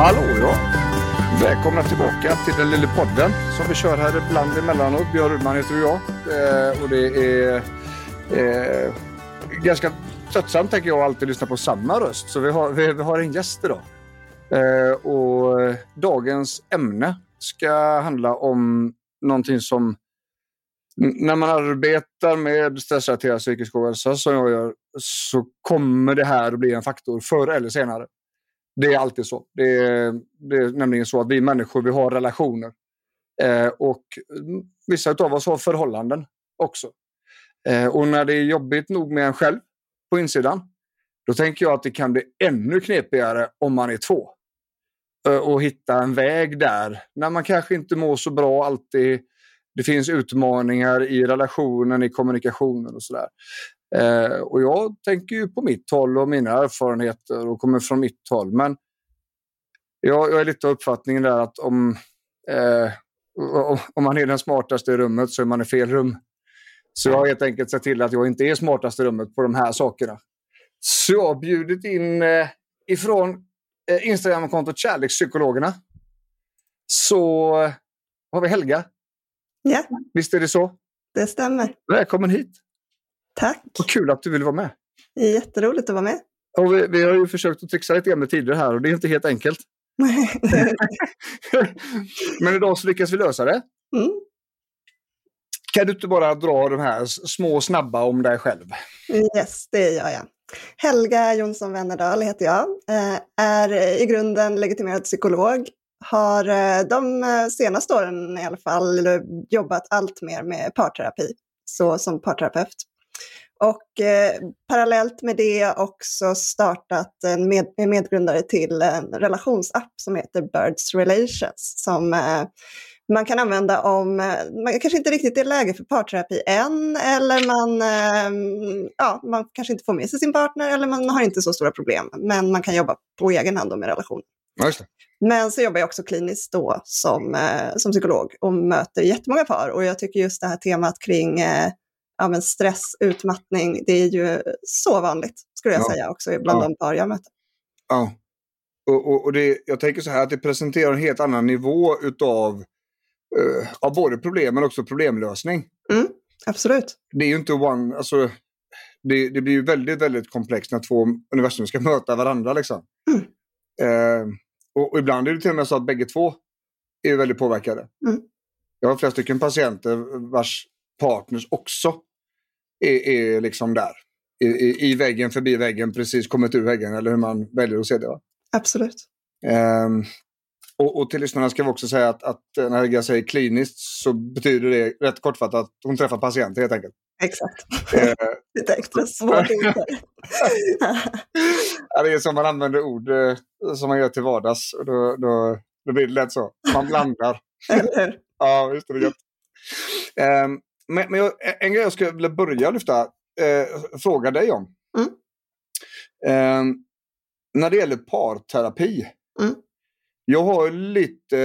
Hallå ja! Välkomna tillbaka till den lilla podden som vi kör här ibland emellanåt. Björn Rudman heter jag. Eh, och det är eh, ganska tröttsamt tänker jag att alltid lyssna på samma röst. Så vi har, vi, vi har en gäst idag. Eh, och dagens ämne ska handla om någonting som när man arbetar med stressrelaterad psykisk ohälsa som jag gör så kommer det här att bli en faktor förr eller senare. Det är alltid så. Det är, det är nämligen så att vi människor vi har relationer. Eh, och vissa av oss har förhållanden också. Eh, och när det är jobbigt nog med en själv på insidan, då tänker jag att det kan bli ännu knepigare om man är två. Eh, och hitta en väg där, när man kanske inte mår så bra alltid. Det finns utmaningar i relationen, i kommunikationen och sådär. Eh, och jag tänker ju på mitt håll och mina erfarenheter och kommer från mitt håll. Men jag, jag är lite av uppfattningen där att om, eh, om man är den smartaste i rummet så är man i fel rum. Så jag har helt enkelt sett till att jag inte är smartast i rummet på de här sakerna. Så jag har bjudit in eh, ifrån eh, Instagramkontot Kärlekspsykologerna. Så eh, har vi Helga. Ja, Visst är det så? det stämmer. Välkommen hit. Tack. Vad kul att du vill vara med. Jätteroligt att vara med. Och vi, vi har ju försökt att trixa lite grann med tider här och det är inte helt enkelt. Men idag så lyckas vi lösa det. mm. Kan du inte bara dra de här små snabba om dig själv? Yes, det gör jag. Helga Jonsson Wennerdal heter jag. Eh, Är i grunden legitimerad psykolog. Har eh, de senaste åren i alla fall jobbat allt mer med parterapi. Så som parterapeut. Och eh, parallellt med det också startat en med, medgrundare till en relationsapp som heter Birds Relations. Som eh, man kan använda om eh, man kanske inte riktigt är läge för parterapi än, eller man, eh, ja, man kanske inte får med sig sin partner, eller man har inte så stora problem, men man kan jobba på egen hand med relation. Ja, just det. Men så jobbar jag också kliniskt då som, eh, som psykolog och möter jättemånga par. Och jag tycker just det här temat kring eh, ja, men stress, utmattning, det är ju så vanligt, skulle jag Ja. säga också, bland Ja. de par jag möter. Ja. Och, och, och det, jag tänker så här att det presenterar en helt annan nivå utav uh, av både problem men också problemlösning. Absolut. Det är ju inte one, alltså det, det blir ju väldigt, väldigt komplext när två universum ska möta varandra liksom. Mm. Eh, och, och ibland är det till och med så att bägge två är väldigt påverkade. Mm. Jag har flera stycken patienter vars partners också är, är liksom där. I, i, I väggen, förbi väggen, precis kommit ur väggen eller hur man väljer att se det. Va? Absolut. Ehm, och, och till lyssnarna ska vi också säga att, att när Helga säger kliniskt så betyder det rätt kortfattat att hon träffar patienter helt enkelt. Exakt. Eh, Lite extra svårt. ja, det är som man använder ord eh, som man gör till vardags. Och då, då, då blir det lätt så. Man blandar. Eller hur? Ja, just det. det är gött. Ehm, men men jag, en grej jag skulle vilja börja lyfta, eh, fråga dig om. Mm. Ehm, när det gäller parterapi. Mm. Jag har lite,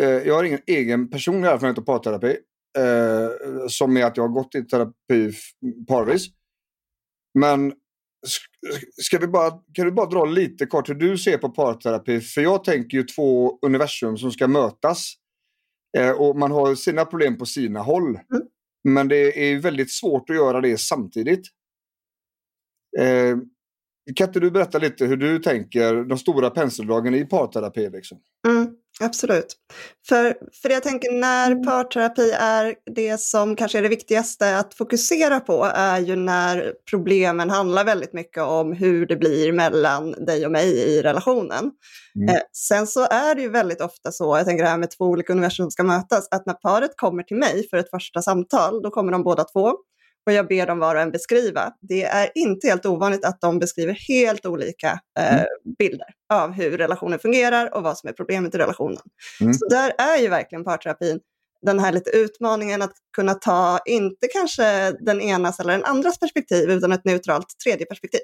eh, jag har ingen egen personlig erfarenhet av parterapi. Eh, som är att jag har gått i terapi parvis. Men sk- ska vi bara, kan du bara dra lite kort hur du ser på parterapi? För jag tänker ju två universum som ska mötas. Eh, och man har sina problem på sina håll. Mm. Men det är väldigt svårt att göra det samtidigt. Eh, kan inte du berätta lite hur du tänker de stora penseldragen i parterapi? Liksom? Mm, absolut. För, för jag tänker när parterapi är det som kanske är det viktigaste att fokusera på är ju när problemen handlar väldigt mycket om hur det blir mellan dig och mig i relationen. Mm. Eh, sen så är det ju väldigt ofta så, jag tänker det här med två olika universum ska mötas, att när paret kommer till mig för ett första samtal, då kommer de båda två. Och jag ber dem var och en beskriva. Det är inte helt ovanligt att de beskriver helt olika eh, mm. bilder av hur relationen fungerar och vad som är problemet i relationen. Mm. Så där är ju verkligen parterapin den här lite utmaningen att kunna ta, inte kanske den enas eller den andras perspektiv, utan ett neutralt tredje perspektiv.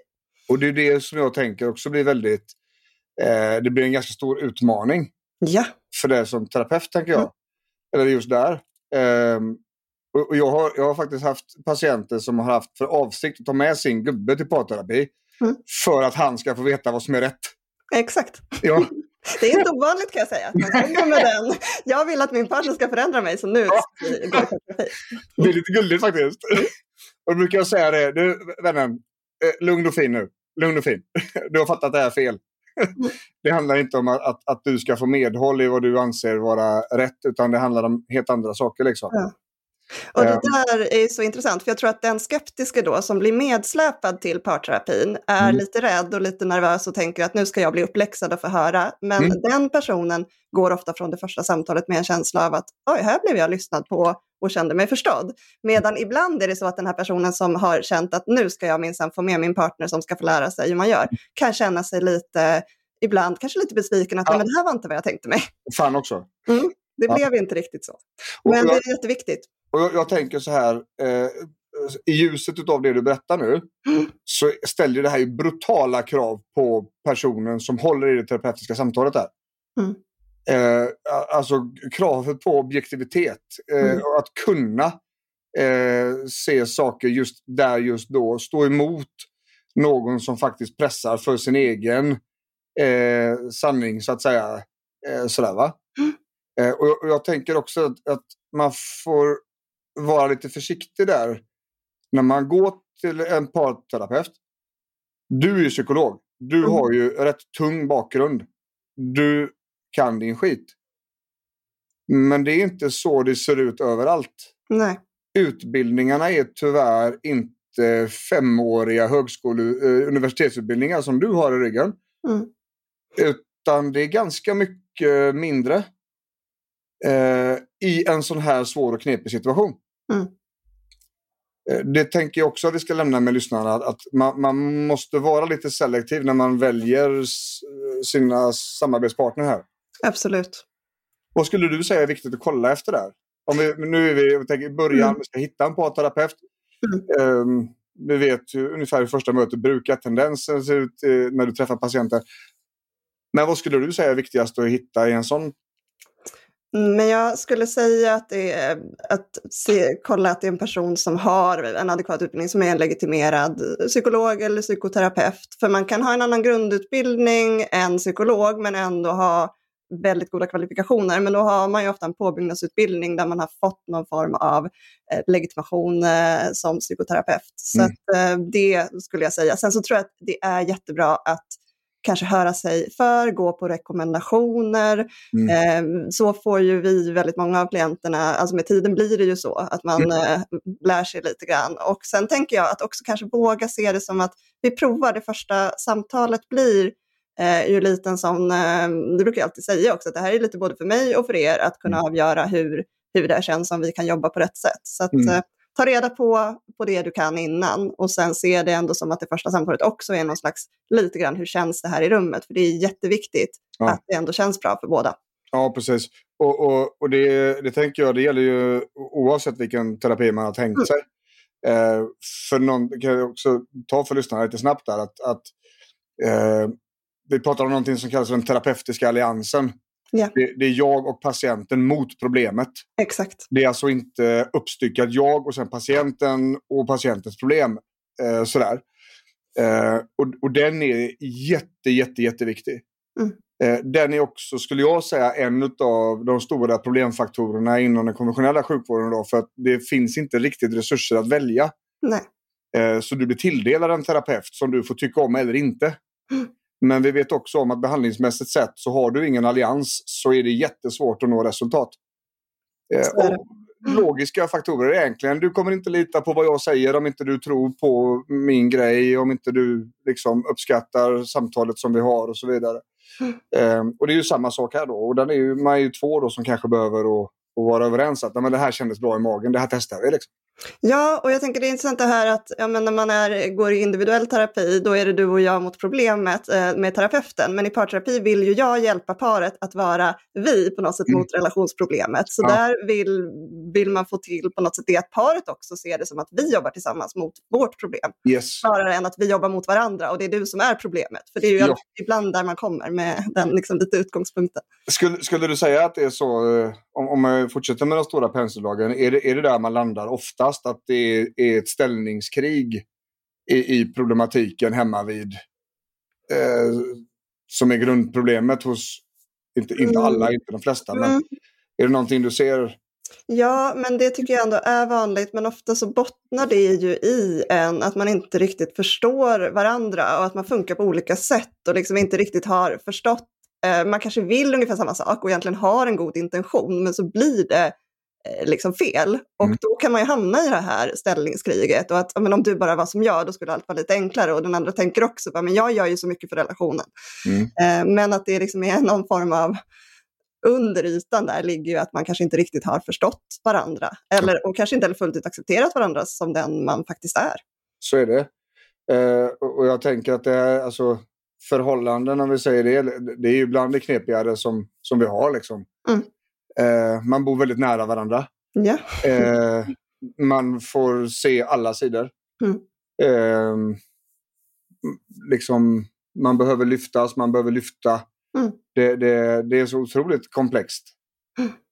Och det är det som jag tänker också blir väldigt, eh, det blir en ganska stor utmaning. Ja. För det som terapeut tänker jag. Mm. Eller just där. Eh, och jag har, jag har faktiskt haft patienter som har haft för avsikt att ta med sin gubbe till parterapi. Mm. För att han ska få veta vad som är rätt. Exakt. Ja. Det är inte ovanligt kan jag säga. man med den. Jag vill att min partner ska förändra mig så nu ska vi gå i terapi. Det är lite gulligt faktiskt. Och då brukar jag säga det. Du vännen, eh, lugn och fin nu. Lugn och fin. Du har fattat det här fel. Det handlar inte om att, att, att, du ska få medhåll i vad du anser vara rätt, utan det handlar om helt andra saker. Liksom. Ja. Och det där är så intressant, för jag tror att den skeptiske då som blir medsläpad till parterapin är mm. lite rädd och lite nervös och tänker att nu ska jag bli uppläxad och få höra. Men mm. den personen går ofta från det första samtalet med en känsla av att oj, här blev jag lyssnad på och kände mig förstådd. Medan ibland är det så att den här personen som har känt att nu ska jag minsann få med min partner som ska få lära sig hur man gör, kan känna sig lite, ibland kanske lite besviken att ja. men det här var inte vad jag tänkte mig. Fan också. Mm, det ja. blev inte riktigt så. Men det är jätteviktigt. Och jag, jag tänker så här, eh, i ljuset av det du berättar nu mm. så ställer det här ju brutala krav på personen som håller i det terapeutiska samtalet där. Mm. Eh, alltså kravet på objektivitet. Eh, mm. Att kunna eh, se saker just där, just då. Stå emot någon som faktiskt pressar för sin egen eh, sanning, så att säga. Eh, sådär, va? Eh, och, jag, och, jag, tänker också att, att, man får vara lite försiktig där. När man går till en parterapeut. Du är ju psykolog. Du mm. har ju rätt tung bakgrund. Du kan din skit. Men det är inte så det ser ut överallt. Nej. Utbildningarna är tyvärr inte femåriga högskole eh, universitetsutbildningar som du har i ryggen. Mm. Utan det är ganska mycket mindre eh, i en sån här svår och knepig situation. Mm. Eh, det tänker jag också att vi ska lämna med lyssnarna. Att man, man, måste vara lite selektiv när man väljer sina samarbetspartner här. Absolut. Vad skulle du säga är viktigt att kolla efter där? Om vi, nu är vi tänker, i början, mm. vi ska hitta en parterapeut. Mm. Um, vi vet ju ungefär hur första mötet brukar tendensen se ut eh, när du träffar patienter. Men vad skulle du säga är viktigast att hitta i en sån men jag skulle säga att det är att se, kolla att det är en person som har en adekvat utbildning, som är en legitimerad psykolog eller psykoterapeut. För man kan ha en annan grundutbildning än psykolog, men ändå ha väldigt goda kvalifikationer. Men då har man ju ofta en påbyggnadsutbildning där man har fått någon form av eh, legitimation eh, som psykoterapeut. Så mm. att, eh, det skulle jag säga. Sen så tror jag att det är jättebra att kanske höra sig för, gå på rekommendationer. Mm. Eh, så får ju vi väldigt många av klienterna, alltså med tiden blir det ju så att man mm. eh, lär sig lite grann. Och sen tänker jag att också kanske våga se det som att vi provar, det första samtalet blir eh, ju lite en sån, eh, det brukar jag alltid säga också, att det här är lite både för mig och för er att kunna mm. avgöra hur, hur det känns om vi kan jobba på rätt sätt. Så att, mm. eh, ta reda på, på det du kan innan och sen se det ändå som att det första samtalet också är någon slags, lite grann, hur känns det här i rummet? För det är jätteviktigt ja. att det ändå känns bra för båda. Ja, precis. Och, och, och det, det tänker jag, det gäller ju oavsett vilken terapi man har tänkt mm. sig. Eh, för någon, kan jag också ta för lyssnarna lite snabbt där, att, att eh, vi pratar om någonting som kallas för den terapeutiska alliansen. Ja. Det, det, är jag och patienten mot problemet. Exakt. Det är alltså inte uppstyckat jag och sen patienten och patientens problem. Eh, sådär. Eh, och, och den är jätte, jätte, jätteviktig. Mm. Eh, den är också, skulle jag säga, en av de stora problemfaktorerna inom den konventionella sjukvården. Då, för att det finns inte riktigt resurser att välja. Nej. Eh, så du blir tilldelad en terapeut som du får tycka om eller inte. Mm. Men vi vet också om att behandlingsmässigt sett så har du ingen allians så är det jättesvårt att nå resultat. Eh, och logiska faktorer egentligen. Du kommer inte lita på vad jag säger om inte du tror på min grej, om inte du liksom uppskattar samtalet som vi har och så vidare. Eh, och det är ju samma sak här då. Och den är ju, man är ju två då som kanske behöver och, och vara överens att men det här kändes bra i magen, det här testar vi. Liksom. Ja, och jag tänker det är intressant det här att ja, men när man är, går i individuell terapi, då är det du och jag mot problemet eh, med terapeuten. Men i parterapi vill ju jag hjälpa paret att vara vi på något sätt Mm. mot relationsproblemet. Så Ja. där vill, vill man få till på något sätt det att paret också ser det som att vi jobbar tillsammans mot vårt problem. Yes. Snarare än att vi jobbar mot varandra och det är du som är problemet. För det är ju Ja. ibland där man kommer med den liksom, lite utgångspunkten. Skulle, skulle du säga att det är så, eh, om, om jag fortsätter med de stora penseldragen, är det, är det där man landar oftast? Att det är, ett ställningskrig i, i problematiken hemma vid eh, som är grundproblemet hos, inte, inte Mm. alla, inte de flesta, men Mm. är det någonting du ser? Ja, men det tycker jag ändå är vanligt. Men ofta så bottnar det ju i en att man inte riktigt förstår varandra och att man funkar på olika sätt och liksom inte riktigt har förstått. Eh, man kanske vill ungefär samma sak och egentligen har en god intention, men så blir det liksom fel. Och Mm. då kan man ju hamna i det här ställningskriget och att men om du bara var som jag, då skulle allt vara lite enklare. Och den andra tänker också, "Ja, men jag gör ju så mycket för relationen. Mm. Eh, men att det liksom är någon form av under ytan där ligger ju att man kanske inte riktigt har förstått varandra. Eller, och kanske inte heller fullt ut accepterat varandra som den man faktiskt är. Så är det. Eh, och och jag tänker att det är alltså förhållanden, om vi säger det, det är ju bland det knepigare som, som vi har. Liksom. Mm. Eh, man bor väldigt nära varandra. Ja. Eh, man får se alla sidor. Mm. Eh, liksom, man behöver lyftas, man behöver lyfta. Mm. Det, det, det är så otroligt komplext.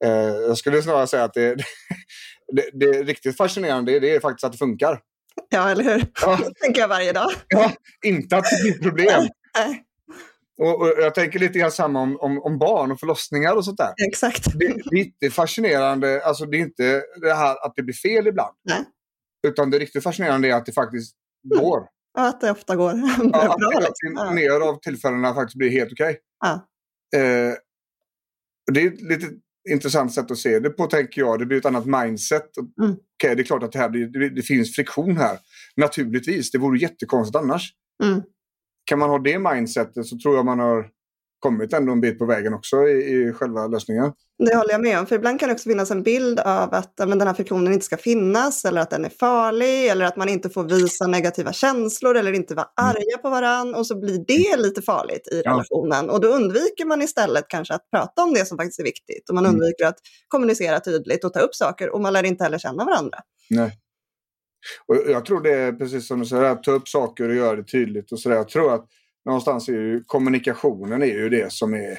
Eh, jag skulle snarare säga att det, det, det är riktigt fascinerande det är faktiskt att det funkar. ja, eller hur? Ja. Det tänker jag varje dag. Ja, inte att det blir problem. Nej, Och, och jag tänker lite grann samma om, om, om barn och förlossningar och sånt där. exakt. Det, det är inte fascinerande, alltså det är inte det här att det blir fel ibland. Nej. Utan det riktigt fascinerande är att det faktiskt Mm. går. Och att det ofta går Ja, bra. att, liksom. Ja. mer av tillfällena faktiskt blir helt okej. Ja. Eh, det är ett lite intressant sätt att se det på, tänker jag. Det blir ett annat mindset. Mm. Okej, det är klart att det, här blir, det, det finns friktion här. Naturligtvis, det vore jättekonstigt annars. Mm. Kan man ha det mindsetet så tror jag man har kommit ändå en bit på vägen också i, i själva lösningen. Det håller jag med om. För ibland kan det också finnas en bild av att men den här friktionen inte ska finnas eller att den är farlig eller att man inte får visa negativa känslor eller inte vara arga på varann och så blir det lite farligt i Ja. relationen. Och då undviker man istället kanske att prata om det som faktiskt är viktigt och man Mm. undviker att kommunicera tydligt och ta upp saker och man lär inte heller känna varandra. Nej. Och jag tror det är precis som du säger, att ta upp saker och göra det tydligt. och så där. Jag tror att någonstans är ju kommunikationen är ju det som är,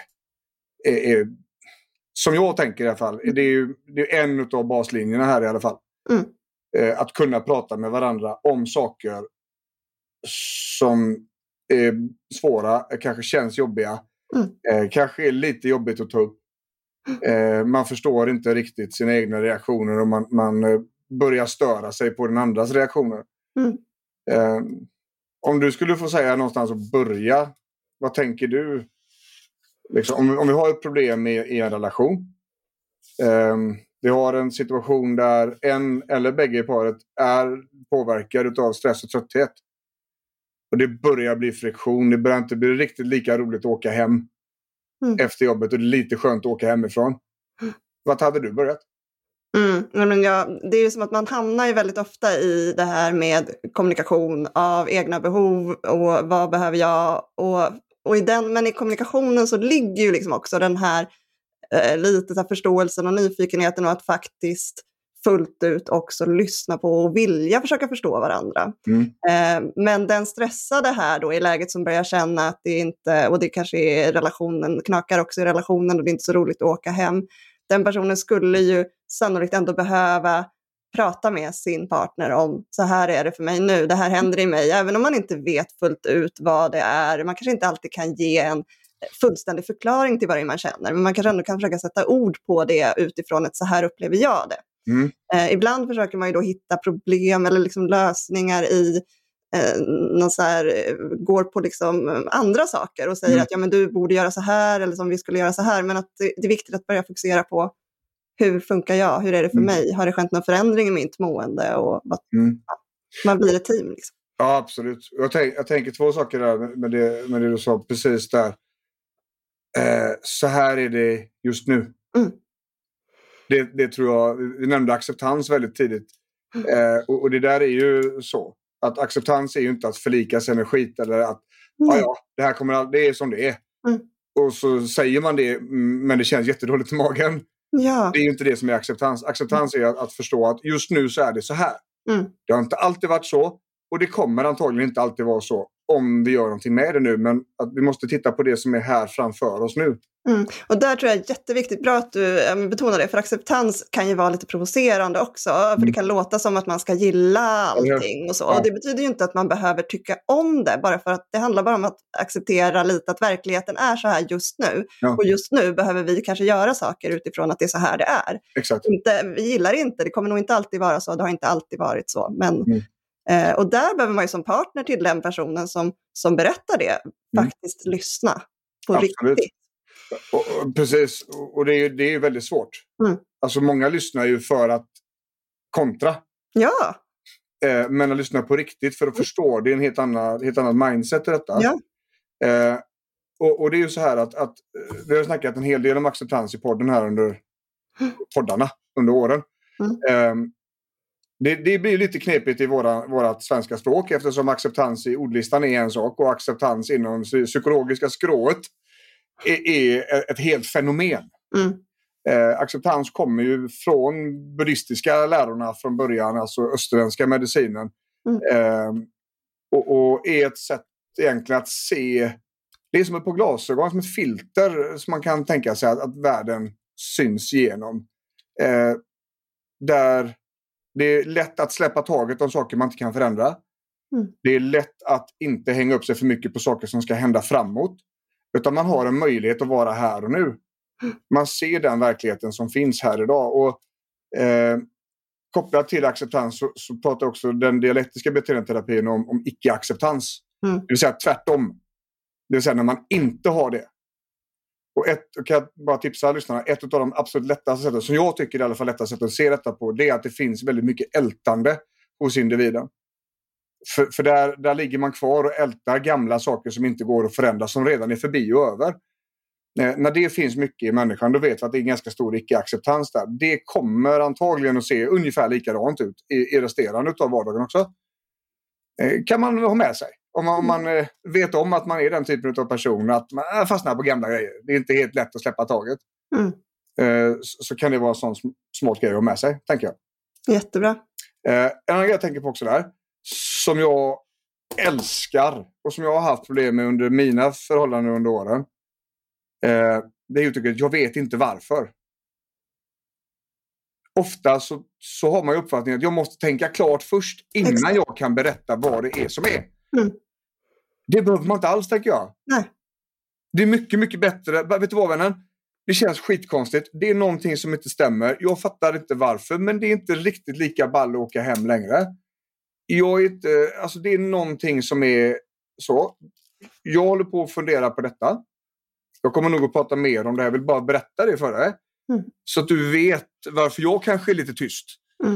är, är som jag tänker i alla fall. Det är ju det är en av baslinjerna här i alla fall. Mm. Eh, att kunna prata med varandra om saker som är svåra, kanske känns jobbiga. Mm. Eh, kanske är lite jobbigt att ta upp. Eh, man förstår inte riktigt sina egna reaktioner och man, man eh, börjar störa sig på den andras reaktioner. Mm. Eh, om du skulle få säga någonstans att börja, vad tänker du? Liksom, om, om vi har ett problem i, i en relation. Eh, vi har en situation där en eller bägge i paret är påverkade av stress och trötthet. Och det börjar bli friktion. Det börjar inte bli riktigt lika roligt att åka hem Mm. efter jobbet och det är lite skönt att åka hemifrån. Vart hade du börjat? Mm. Men jag, det är ju som att man hamnar ju väldigt ofta i det här med kommunikation av egna behov och vad behöver jag. Och, och i den, men i kommunikationen så ligger ju liksom också den här eh, lite så här förståelsen och nyfikenheten och att faktiskt fullt ut också lyssna på och vilja försöka förstå varandra. Mm. Eh, men den stressade här då i läget som börjar känna att det inte, och det kanske är relationen, knakar också i relationen och det är inte så roligt att åka hem. Den personen skulle ju sannolikt ändå behöva prata med sin partner om så här är det för mig nu, det här händer i mig, även om man inte vet fullt ut vad det är. Man kanske inte alltid kan ge en fullständig förklaring till vad det är man känner, men man kanske ändå kan försöka sätta ord på det utifrån ett så här upplever jag det. Mm. Eh, ibland försöker man ju då hitta problem eller liksom lösningar i eh, någon så här, eh, går på liksom eh, andra saker och säger Mm. att ja, men du borde göra så här eller som vi skulle göra så här. Men att det, det är viktigt att börja fokusera på hur funkar jag? Hur är det för Mm. mig? Har det skett någon förändring i mitt mående? Och vad, Mm. man blir ett team. Liksom. Ja, absolut. Jag, tänk, jag tänker två saker där med- med det, med det du sa precis där. Eh, så här är det just nu. Mm. Det, det tror jag, vi nämnde acceptans väldigt tidigt. Eh, och, och, det där är ju så. Att acceptans är ju inte att förlika sig med skit eller att mm. ja, det här kommer det är som det är. Mm. Och så säger man det men det känns jättedåligt i magen. Ja. Det är ju inte det som är acceptans. Acceptans är att, att förstå att just nu så är det så här. Mm. Det har inte alltid varit så och det kommer antagligen inte alltid vara så om vi gör någonting med det nu. Men att vi måste titta på det som är här framför oss nu. Mm. Och där tror jag är jätteviktigt, bra att du betonar det, för acceptans kan ju vara lite provocerande också. För mm. det kan låta som att man ska gilla allting och så. Och det betyder ju inte att man behöver tycka om det, bara för att det handlar bara om att acceptera lite att verkligheten är så här just nu. Ja. Och just nu behöver vi kanske göra saker utifrån att det är så här det är. Exakt. Inte, vi gillar inte, det kommer nog inte alltid vara så, det har inte alltid varit så. Men mm. Eh, och där behöver man ju som partner till den personen som, som berättar det mm. faktiskt mm. lyssna på Absolut. riktigt. Och, och, precis, och det är, det är väldigt svårt. Mm. Alltså många lyssnar ju för att kontra. Ja. Eh, men att lyssna på riktigt för att mm. förstå, det är en helt annan, helt annat mindset i detta. Ja. Eh, och, och, det är ju så här att, att eh, vi har snackat en hel del om acceptans i podden här under poddarna under åren. Mm. Eh, det, det, blir lite knepigt i våra, vårat svenska språk eftersom acceptans i ordlistan är en sak och acceptans inom psykologiska skrået är, är ett helt fenomen. Mm. Eh, acceptans kommer ju från buddhistiska lärorna från början, alltså österländska medicinen. Mm. Eh, och, och, är ett sätt egentligen att se, det är som ett par glasögon, som ett filter som man kan tänka sig att, att världen syns genom. Eh, där det är lätt att släppa taget om saker man inte kan förändra. Mm. Det är lätt att inte hänga upp sig för mycket på saker som ska hända framåt. Utan man har en möjlighet att vara här och nu. Man ser den verkligheten som finns här idag. Och, eh, kopplat till acceptans så, så pratar också den dialektiska beteendeterapin om, om icke-acceptans. Mm. Det vill säga tvärtom. Det vill säga när man inte har det. Och ett, kan jag bara tipsa lyssnarna, ett av de absolut lättaste sätten, som jag tycker är i alla fall lättaste sättet att se detta på, det är att det finns väldigt mycket ältande hos individen. För, för där, där ligger man kvar och ältar gamla saker som inte går att förändra, som redan är förbi och över. Eh, när det finns mycket i människan, då vet vi att det är en ganska stor icke-acceptans där. Det kommer antagligen att se ungefär likadant ut i, i resterande av vardagen också. Eh, kan man ha med sig. Om man, om man eh, vet om att man är den typen av person, att man eh, fastnar på gamla grejer. Det är inte helt lätt att släppa taget. Mm. Eh, så, så, kan det vara en sån smart grej att ha med sig, tänker jag. Jättebra. Eh, en annan grej jag tänker på också där, som jag älskar och som jag har haft problem med under mina förhållanden under åren. Eh, det är uttrycket jag vet inte varför. Ofta så, så har man uppfattningen att jag måste tänka klart först innan Exakt. jag kan berätta vad det är som är. Mm. Det behöver man inte alls tänker jag. Nej. Det är mycket, mycket bättre. Vet du vad vännen? Det känns skitkonstigt. Det är någonting som inte stämmer. Jag fattar inte varför, men det är inte riktigt lika ball att åka hem längre. Jag är inte, alltså det är någonting som är så. Jag håller på att fundera på detta. Jag kommer nog att prata mer om det. Jag vill bara berätta det för dig. Mm. Så att du vet varför jag kanske är lite tyst. Mm.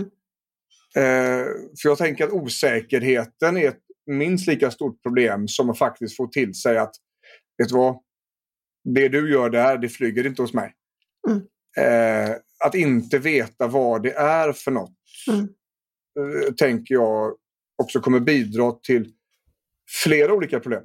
Eh, för jag tänker att osäkerheten är ett minst lika stort problem som att faktiskt få till sig att vet du vad? Det du gör där, det flyger inte hos mig. Mm. Eh, att inte veta vad det är för något mm. eh, tänker jag också kommer bidra till flera olika problem.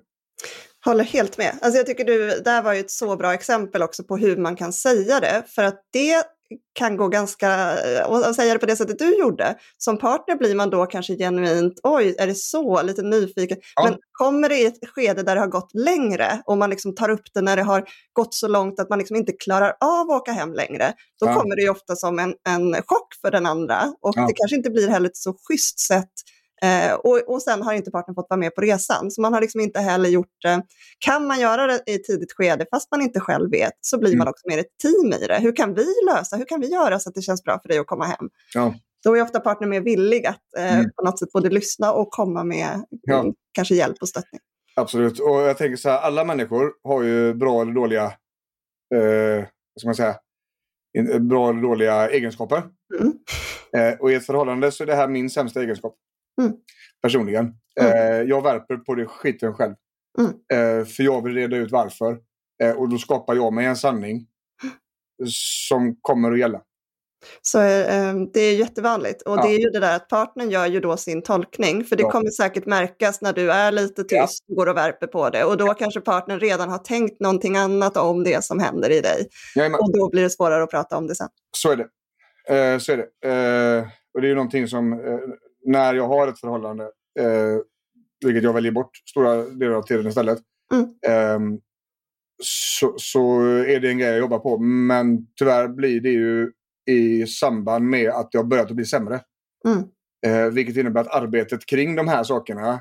Håller helt med. Alltså jag tycker du, det här var ju ett så bra exempel också på hur man kan säga det. För att det kan gå ganska, och säga det på det sättet du gjorde, som partner blir man då kanske genuint, oj, är det så, lite nyfiken. Ja. Men kommer det i ett skede där det har gått längre och man liksom tar upp det när det har gått så långt att man liksom inte klarar av att åka hem längre, då ja. kommer det ju ofta som en, en chock för den andra och ja. det kanske inte blir heller ett så schysst sätt Eh, och, och sen har inte partnern fått vara med på resan. Så man har liksom inte heller gjort eh, Kan man göra det i ett tidigt skede fast man inte själv vet så blir mm. man också mer ett team i det. Hur kan vi lösa, hur kan vi göra så att det känns bra för dig att komma hem? Ja. Då är ofta partnern mer villig att eh, mm. på något sätt både lyssna och komma med ja. Mm, kanske hjälp och stöttning. Absolut, och jag tänker så här, alla människor har ju bra eller dåliga, eh, vad ska man säga, bra eller dåliga egenskaper. Mm. Eh, och i ett förhållande så är det här min sämsta egenskap. Mm. Personligen. Mm. Eh, jag värper på det skiten själv. Mm. Eh, för jag vill reda ut varför. Eh, och då skapar jag mig en sanning som kommer att gälla. Så eh, det är jättevanligt. Och Ja. det är ju det där att partnern gör ju då sin tolkning. För det Ja. kommer säkert märkas när du är lite tyst och går och värper på det. Och då kanske partnern redan har tänkt någonting annat om det som händer i dig. Jajamän. Och då blir det svårare att prata om det sen. Så är det. Eh, så är det. Eh, och det är ju någonting som, eh, när jag har ett förhållande, eh, vilket jag väljer bort stora delar av tiden istället, Mm. ehm, så, så är det en grej jag jobbar på. Men tyvärr blir det ju i samband med att jag börjat att bli sämre. Mm. Eh, vilket innebär att arbetet kring de här sakerna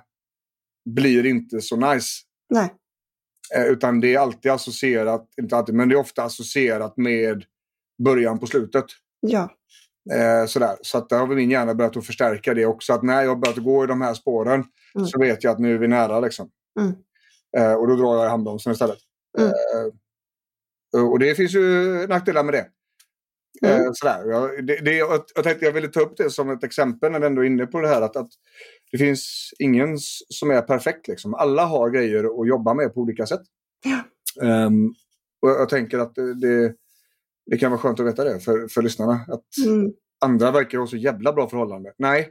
blir inte så nice. Nej. Eh, utan det är alltid associerat, inte alltid, men det är ofta associerat med början på slutet. Ja. Eh, sådär. Så att där har väl min hjärna börjat att förstärka det också. Att när jag börjat gå i de här spåren Mm. så vet jag att nu är vi nära. Liksom. Mm. Eh, och då drar jag i handbromsen istället. Mm. Eh, och det finns ju nackdelar med det. Mm. Eh, sådär. Jag, det, det, jag, jag tänkte jag ville ta upp det som ett exempel när vi ändå är inne på det här. Att, att det finns ingen som är perfekt. Liksom. Alla har grejer att jobba med på olika sätt. Ja. Ehm, och jag tänker att det, det, kan vara skönt att veta det för, för lyssnarna. Att, Mm. andra verkar ha så jävla bra förhållande. Nej,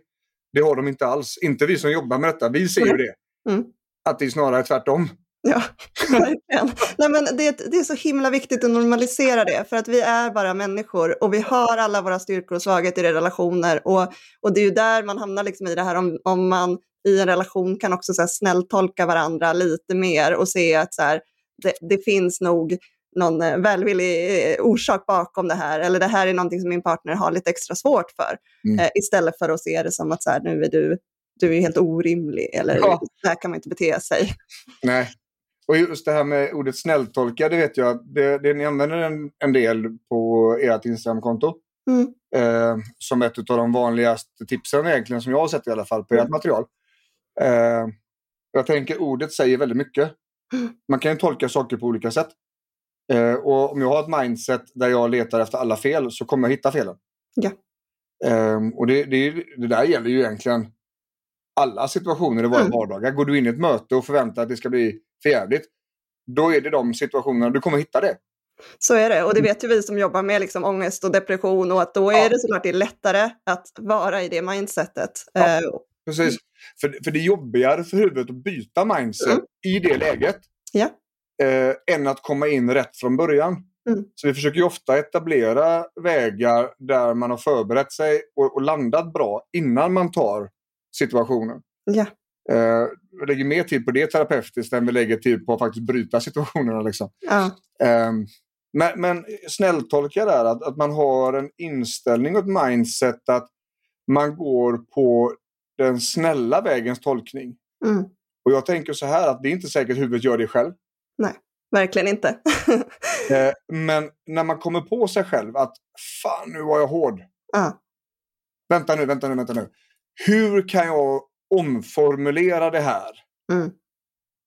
det har de inte alls. Inte vi som jobbar med detta. Vi ser ju det. Mm. Att det är snarare tvärtom. Ja, verkligen. Nej, men det, det är så himla viktigt att normalisera det, för att vi är bara människor och vi har alla våra styrkor och svagheter i relationer. Och, och det är ju där man hamnar liksom i det här om, om man i en relation kan också så här, snälltolka varandra lite mer och se att så här, det, det finns nog någon eh, välvillig eh, orsak bakom det här, eller det här är någonting som min partner har lite extra svårt för, Mm. eh, istället för att se det som att så här, nu är du, du är helt orimlig, eller Ja. så här kan man inte bete sig. Nej. Och just det här med ordet snälltolka, det vet jag. Det, det ni använder en, en del på ert Instagramkonto. Mm. Eh, som ett av de vanligaste tipsen egentligen, som jag har sett i alla fall, på ert Mm. material. Eh, jag tänker ordet säger väldigt mycket. Mm. Man kan ju tolka saker på olika sätt. Eh, och om jag har ett mindset där jag letar efter alla fel så kommer jag hitta felen. Ja. Eh, och det, det, det där gäller ju egentligen alla situationer i våra Mm. vardagar. Går du in i ett möte och förväntar att det ska bli förjävligt, då är det de situationerna du kommer hitta det. Så är det, och det vet ju vi som jobbar med liksom ångest och depression och att då är Ja. det såklart det är lättare att vara i det mindsetet. Ja. Eh, Precis. För, för det är jobbigare för huvudet att byta mindset Mm. i det läget Ja. Eh, än att komma in rätt från början. Mm. Så vi försöker ofta etablera vägar där man har förberett sig och, och landat bra innan man tar situationen. ja. Eh, vi lägger mer tid på det terapeutiskt än vi lägger tid på att faktiskt bryta situationerna. Liksom. Ja. Ehm, men, men snälltolka där att, att man har en inställning och ett mindset att man går på den snälla vägens tolkning. Mm. Och jag tänker så här att det är inte säkert huvudet gör det själv. Verkligen inte. Eh, men när man kommer på sig själv att fan nu var jag hård. ja. Vänta nu, vänta nu, vänta nu. Hur kan jag omformulera det här? Mm.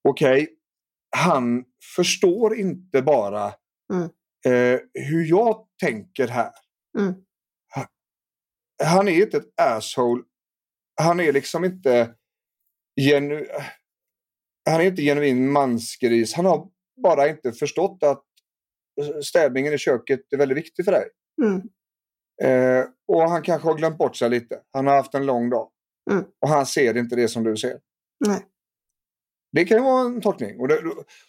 Okej, han förstår inte bara Mm. eh, hur jag tänker här. Mm. Han är inte ett asshole. Han är liksom inte genu han är inte genuin mansgris. Han har bara inte förstått att städningen i köket är väldigt viktig för dig. Mm. Eh, och han kanske har glömt bort sig lite. Han har haft en lång dag. Mm. Och han ser inte det som du ser. Nej. Det kan ju vara en tolkning. Och, det,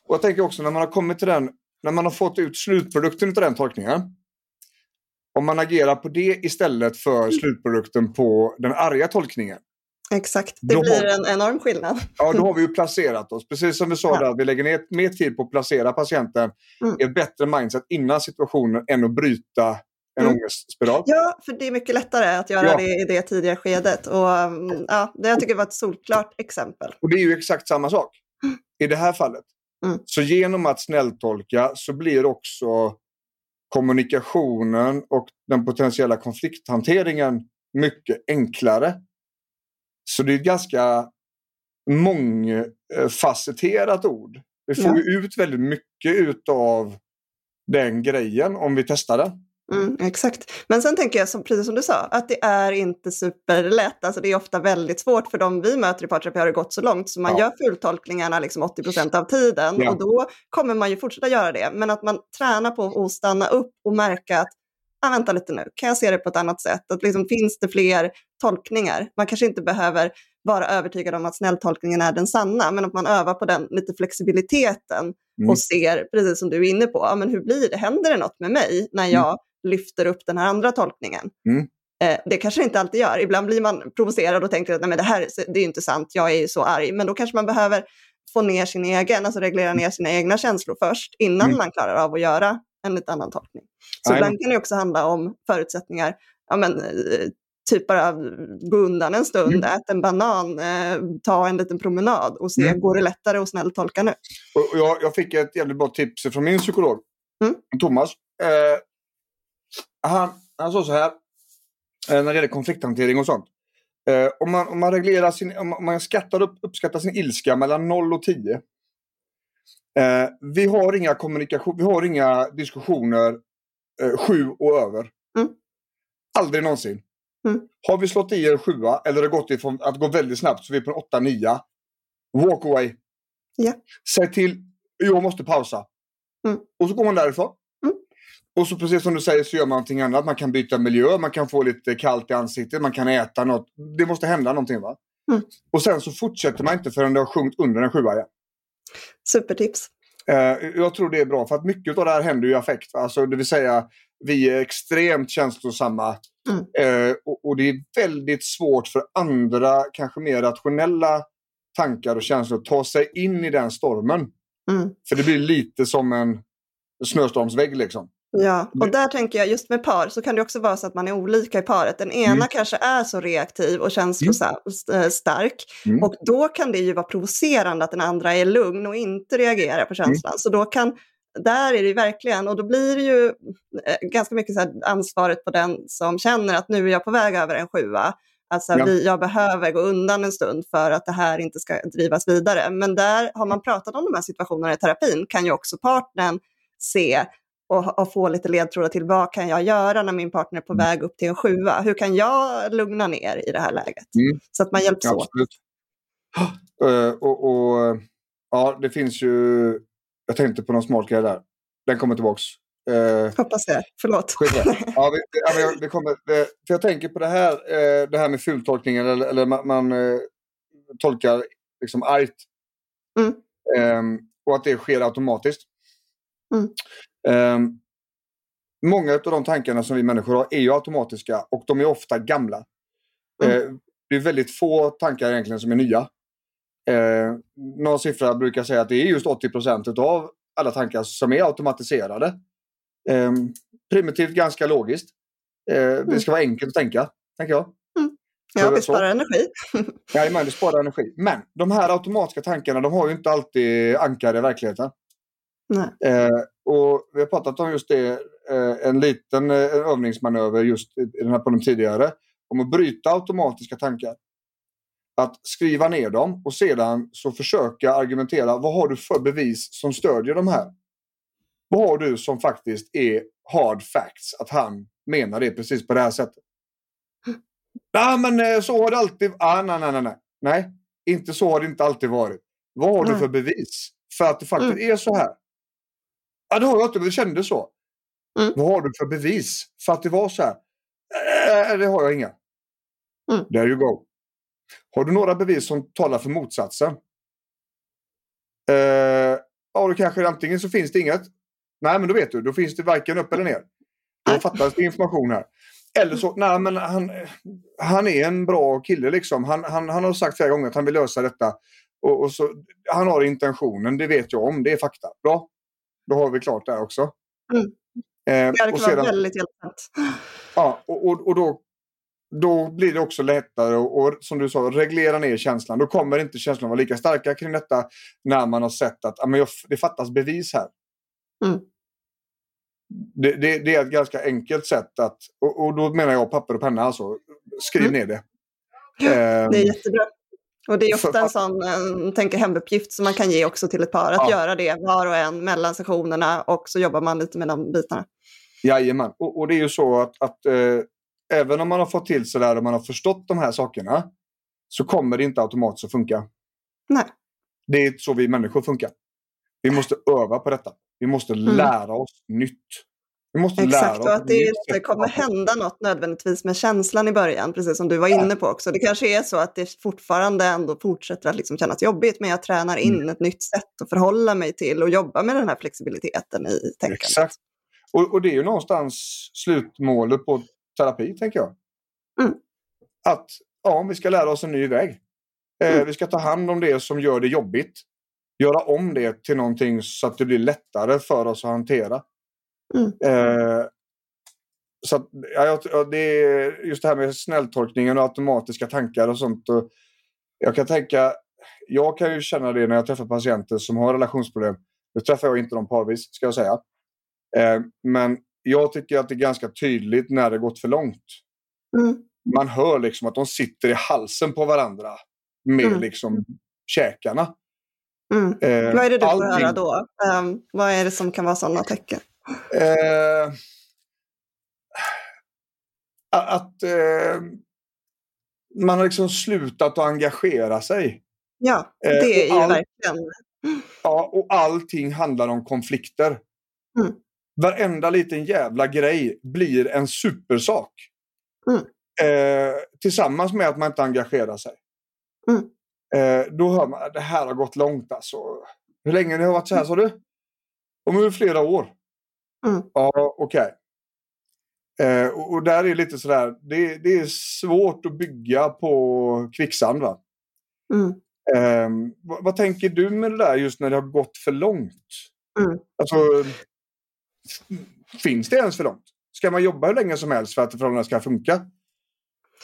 och jag tänker också när man har kommit till den, när man har fått ut slutprodukten av den tolkningen. Om man agerar på det istället för Mm. slutprodukten på den arga tolkningen. Exakt, det Då blir en enorm skillnad. Ja, då har vi ju placerat oss. Precis som vi sa Ja. där, vi lägger ner mer tid på att placera patienten Mm. i ett bättre mindset innan situationen än att bryta en Mm. ångestspiral. Ja, för det är mycket lättare att göra Ja. det i det tidiga skedet. Och, mm, ja, det jag tycker var ett solklart exempel. Och det är ju exakt samma sak i det här fallet. Mm. Så genom att snälltolka så blir också kommunikationen och den potentiella konflikthanteringen mycket enklare. Så det är ett ganska mångfacetterat ord. Vi får Ja. ut väldigt mycket utav den grejen om vi testar den. Mm, exakt. Men sen tänker jag, som, precis som du sa, att det är inte superlätt. Alltså det är ofta väldigt svårt för de vi möter i parterapi har det gått så långt så man Ja. gör fultolkningarna liksom 80 procent av tiden Ja. och då kommer man ju fortsätta göra det. Men att man tränar på att stanna upp och märka att ah, vänta lite nu, kan jag se det på ett annat sätt? Att liksom, finns det fler tolkningar? Man kanske inte behöver vara övertygad om att snälltolkningen är den sanna, men att man övar på den lite flexibiliteten mm. och ser, precis som du är inne på, ah, men hur blir det? Händer det något med mig när mm. jag mm. lyfter upp den här andra tolkningen? Mm. Eh, det kanske det inte alltid gör. Ibland blir man provocerad och tänker att Nej, men det här det är inte sant, jag är ju så arg. Men då kanske man behöver få ner sin egen, alltså reglera ner sina egna känslor först innan mm. man klarar av att göra en lite annan tolkning. Så ibland kan det också handla om förutsättningar, ja, men, eh, typ bara gå undan en stund, mm. ät en banan, eh, ta en liten promenad och se, mm. går det lättare att snälltolka nu? Och jag, jag fick ett jävligt bra tips från min psykolog, mm. Thomas. Eh, han, han sa så här, eh, när det gäller konflikthantering och sånt. Eh, om, man, om man reglerar sin, om man skattar upp, uppskattar sin ilska mellan 0 och 10 Eh, vi har inga kommunikation, vi har inga diskussioner eh, sju och över. Mm. Aldrig någonsin. Mm. Har vi slått i en sjua eller det gått ifrån att gå väldigt snabbt så vi är på en åtta, nia. Walk away. Yeah. Säg till, jag måste pausa. Mm. Och så går man därifrån. Mm. Och så precis som du säger så gör man någonting annat. Man kan byta miljö, man kan få lite kallt i ansiktet, man kan äta något. Det måste hända någonting va? Mm. Och sen så fortsätter man inte förrän det har sjunkit under en sjua igen. Supertips. Eh, jag tror det är bra för att mycket av det här händer i affekt. Alltså, det vill säga vi är extremt känslosamma. Mm. Eh, och, och, det är väldigt svårt för andra, kanske mer rationella tankar och känslor att ta sig in i den stormen. Mm. För det blir lite som en snöstormsvägg liksom. Ja, och där tänker jag just med par så kan det också vara så att man är olika i paret. Den ena mm. kanske är så reaktiv och känslostark mm. mm. och då kan det ju vara provocerande att den andra är lugn och inte reagerar på mm. känslan. Mm. Så då kan, där är det verkligen, och då blir det ju eh, ganska mycket så ansvaret på den som känner att nu är jag på väg över en sjua. Alltså ja. vi, jag behöver gå undan en stund för att det här inte ska drivas vidare. Men där har man pratat om de här situationerna i terapin kan ju också partnern se och, och få lite ledtrådar till vad kan jag göra när min partner är på mm. väg upp till en sjua? Hur kan jag lugna ner i det här läget? Mm. Så att man hjälps ja, åt. Uh, och, och, ja, det finns ju... Jag tänkte på någon smart grej där. Den kommer tillbaks. Uh, Hoppas det. Förlåt. ja, vi, ja, vi, kommer, för jag tänker på det här, uh, det här med fultolkningen. Eller, eller man, man uh, tolkar liksom argt. Mm. Um, och att det sker automatiskt. Mm. Um, många av de tankarna som vi människor har är ju automatiska och de är ofta gamla. Mm. Uh, det är väldigt få tankar egentligen som är nya. Uh, någon siffra brukar säga att det är just 80% av alla tankar som är automatiserade. Um, primitivt, ganska logiskt. Uh, mm. Det ska vara enkelt att tänka, tänker jag. Mm. Ja, vi sparar energi. Jajamän, det sparar energi. Men de här automatiska tankarna de har ju inte alltid ankare i verkligheten. Eh, och vi har pratat om just det, eh, en liten eh, övningsmanöver just i den här podden tidigare. Om att bryta automatiska tankar. Att skriva ner dem och sedan så försöka argumentera. Vad har du för bevis som stödjer de här? Vad har du som faktiskt är hard facts att han menar det precis på det här sättet? Nej, men eh, så har det alltid... Ah, nej, nej, nej, nej. Nej, inte så har det inte alltid varit. Vad har nej. du för bevis för att det faktiskt mm. är så här? Ja, det har jag inte, men det kändes så. Mm. Vad har du för bevis för att det var så här? Äh, det har jag inga. Mm. There you go. Har du några bevis som talar för motsatsen? Uh, ja, då kanske antingen så finns det inget. Nej, men då vet du. Då finns det varken upp eller ner. Då fattas det information här. Eller så, nej men han, han är en bra kille liksom. Han, han, han har sagt flera gånger att han vill lösa detta. Och, och så, han har intentionen, det vet jag om. Det är fakta. Bra. Då har vi klart där också. Mm. Eh, det kan vara väldigt hjälpsamt. Ja, och, och, och då, då blir det också lättare att, som du sa, reglera ner känslan. Då kommer inte känslan vara lika starka kring detta när man har sett att men det fattas bevis här. Mm. Det, det, det, är ett ganska enkelt sätt att, och, och, då menar jag papper och penna alltså. Skriv mm. ner det. Det är ehm, jättebra. Och det är ofta en sån en, tänker hemuppgift som man kan ge också till ett par, att ja. göra det var och en mellan sessionerna och så jobbar man lite med de bitarna. Jajamän, och, och det är ju så att, att eh, även om man har fått till sig det här och man har förstått de här sakerna så kommer det inte automatiskt att funka. Nej. Det är så vi människor funkar. Vi måste öva på detta. Vi måste mm. lära oss nytt. Vi måste Exakt, lära och att det inte kommer hända något nödvändigtvis med känslan i början, precis som du var inne på också. Det kanske är så att det fortfarande ändå fortsätter att liksom kännas jobbigt, men jag tränar in mm. ett nytt sätt att förhålla mig till och jobba med den här flexibiliteten i tänkandet. Exakt. Och, och det är ju någonstans slutmålet på terapi, tänker jag. Mm. Att ja, vi ska lära oss en ny väg. Eh, mm. Vi ska ta hand om det som gör det jobbigt. Göra om det till någonting så att det blir lättare för oss att hantera. Mm. Eh, så ja, det är just det här med snälltolkningen och automatiska tankar och sånt. Och jag kan tänka, jag kan ju känna det när jag träffar patienter som har relationsproblem. Nu träffar jag inte dem parvis, ska jag säga. Eh, men jag tycker att det är ganska tydligt när det gått för långt. Mm. Man hör liksom att de sitter i halsen på varandra med mm. liksom käkarna. Mm. Eh, vad är det du allting... får höra då? Um, vad är det som kan vara sådana tecken? Eh, att eh, man har liksom slutat att engagera sig. Ja, det är eh, ju all... verkligen... Ja, och allting handlar om konflikter. Mm. Varenda liten jävla grej blir en supersak. Mm. Eh, tillsammans med att man inte engagerar sig. Mm. Eh, då hör man att det här har gått långt alltså. Hur länge har det varit så här sa du? Om flera år. Mm. Ja, okej. Okay. Eh, och, och, där är lite sådär, det, det är svårt att bygga på kvicksand va? Mm. Eh, vad, vad, tänker du med det där just när det har gått för långt? Mm. Alltså, finns det ens för långt? Ska man jobba hur länge som helst för att förhållandet ska funka?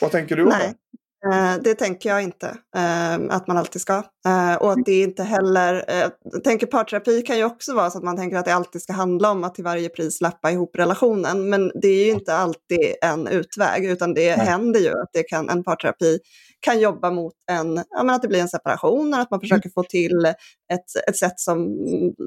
Vad tänker du om Nej. det? Eh, det tänker jag inte eh, att man alltid ska. Eh, och att det inte heller, jag tänker parterapi kan ju också vara så att man tänker att det alltid ska handla om att till varje pris lappa ihop relationen. Men det är ju inte alltid en utväg utan det Nej. händer ju att det kan, en parterapi kan jobba mot en, ja, att det blir en separation, att man försöker mm. få till ett, ett sätt som,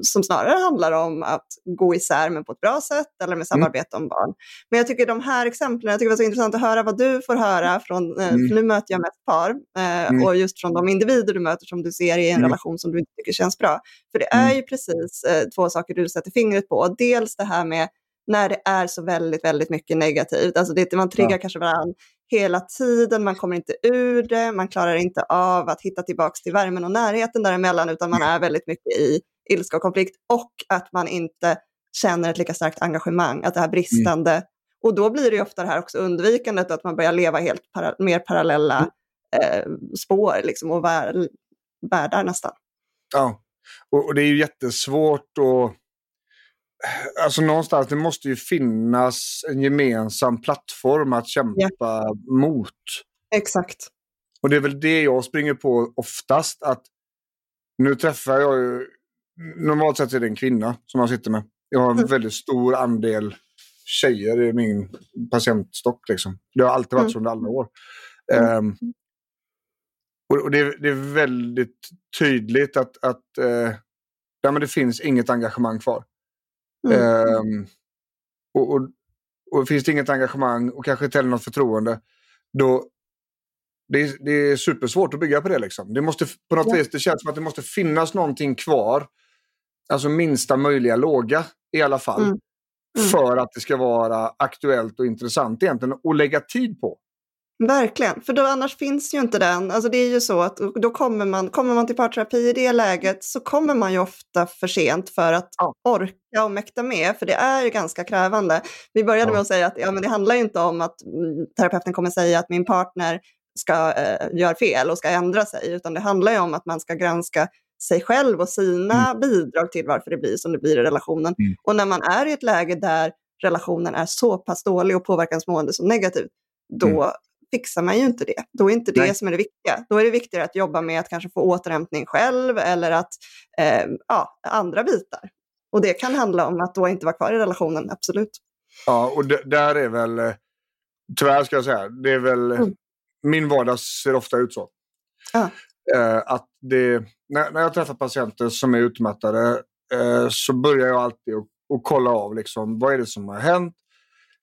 som snarare handlar om att gå isär men på ett bra sätt eller med mm. samarbete mm. om barn. Men jag tycker de här exemplen, jag tycker det var så intressant att höra vad du får höra från, eh, mm. nu möter jag mest par, eh, mm. och just från de individer du möter som du ser i en mm. relation som du inte tycker känns bra. För det är ju precis eh, två saker du sätter fingret på. Dels det här med när det är så väldigt, väldigt mycket negativt. Alltså det, man triggar ja. kanske varandra hela tiden, man kommer inte ur det, man klarar inte av att hitta tillbaka till värmen och närheten däremellan, utan man är väldigt mycket i ilska och konflikt och att man inte känner ett lika starkt engagemang, att det här bristande, mm. och då blir det ju ofta det här också undvikandet, att man börjar leva helt para, mer parallella mm. eh, spår liksom, och vär, världar nästan. Ja, och, och det är ju jättesvårt att Alltså någonstans, det måste ju finnas en gemensam plattform att kämpa ja. mot. Exakt. Och det är väl det jag springer på oftast. att Nu träffar jag ju... Normalt sett är det en kvinna som jag sitter med. Jag har en mm. väldigt stor andel tjejer i min patientstock. Liksom. Det har alltid varit mm. så under alla år. Mm. Um, och, det, är, det, är väldigt tydligt att, att uh, ja, men det finns inget engagemang kvar. Mm. Um, och, och, och, finns det inget engagemang och kanske inte heller något förtroende, då det, det är supersvårt att bygga på det. Liksom. Det måste på något ja. vis, det känns som att det måste finnas någonting kvar. Alltså minsta möjliga låga i alla fall. Mm. Mm. För att det ska vara aktuellt och intressant egentligen och lägga tid på. Verkligen, för då annars finns ju inte den. Alltså det är ju så att då kommer man, kommer man till parterapi i det läget så kommer man ju ofta för sent för att ja. orka och mäkta med, för det är ganska krävande. Vi började ja. med att säga att ja, men det handlar inte om att mm, terapeuten kommer säga att min partner ska eh, göra fel och ska ändra sig, utan det handlar ju om att man ska granska sig själv och sina mm. bidrag till varför det blir som det blir i relationen. Mm. Och när man är i ett läge där relationen är så pass dålig och påverkansmående så negativt, då mm fixar man ju inte det. Då är inte det Nej. som är det viktiga. Då är det viktigare att jobba med att kanske få återhämtning själv eller att, eh, ja, andra bitar. Och det kan handla om att då inte vara kvar i relationen, absolut. Ja, och där är väl, eh, tyvärr ska jag säga, det är väl, mm. min vardag ser ofta ut så. Ja. Eh, att det, när, när jag träffar patienter som är utmattade eh, så börjar jag alltid att, att kolla av liksom, vad är det som har hänt.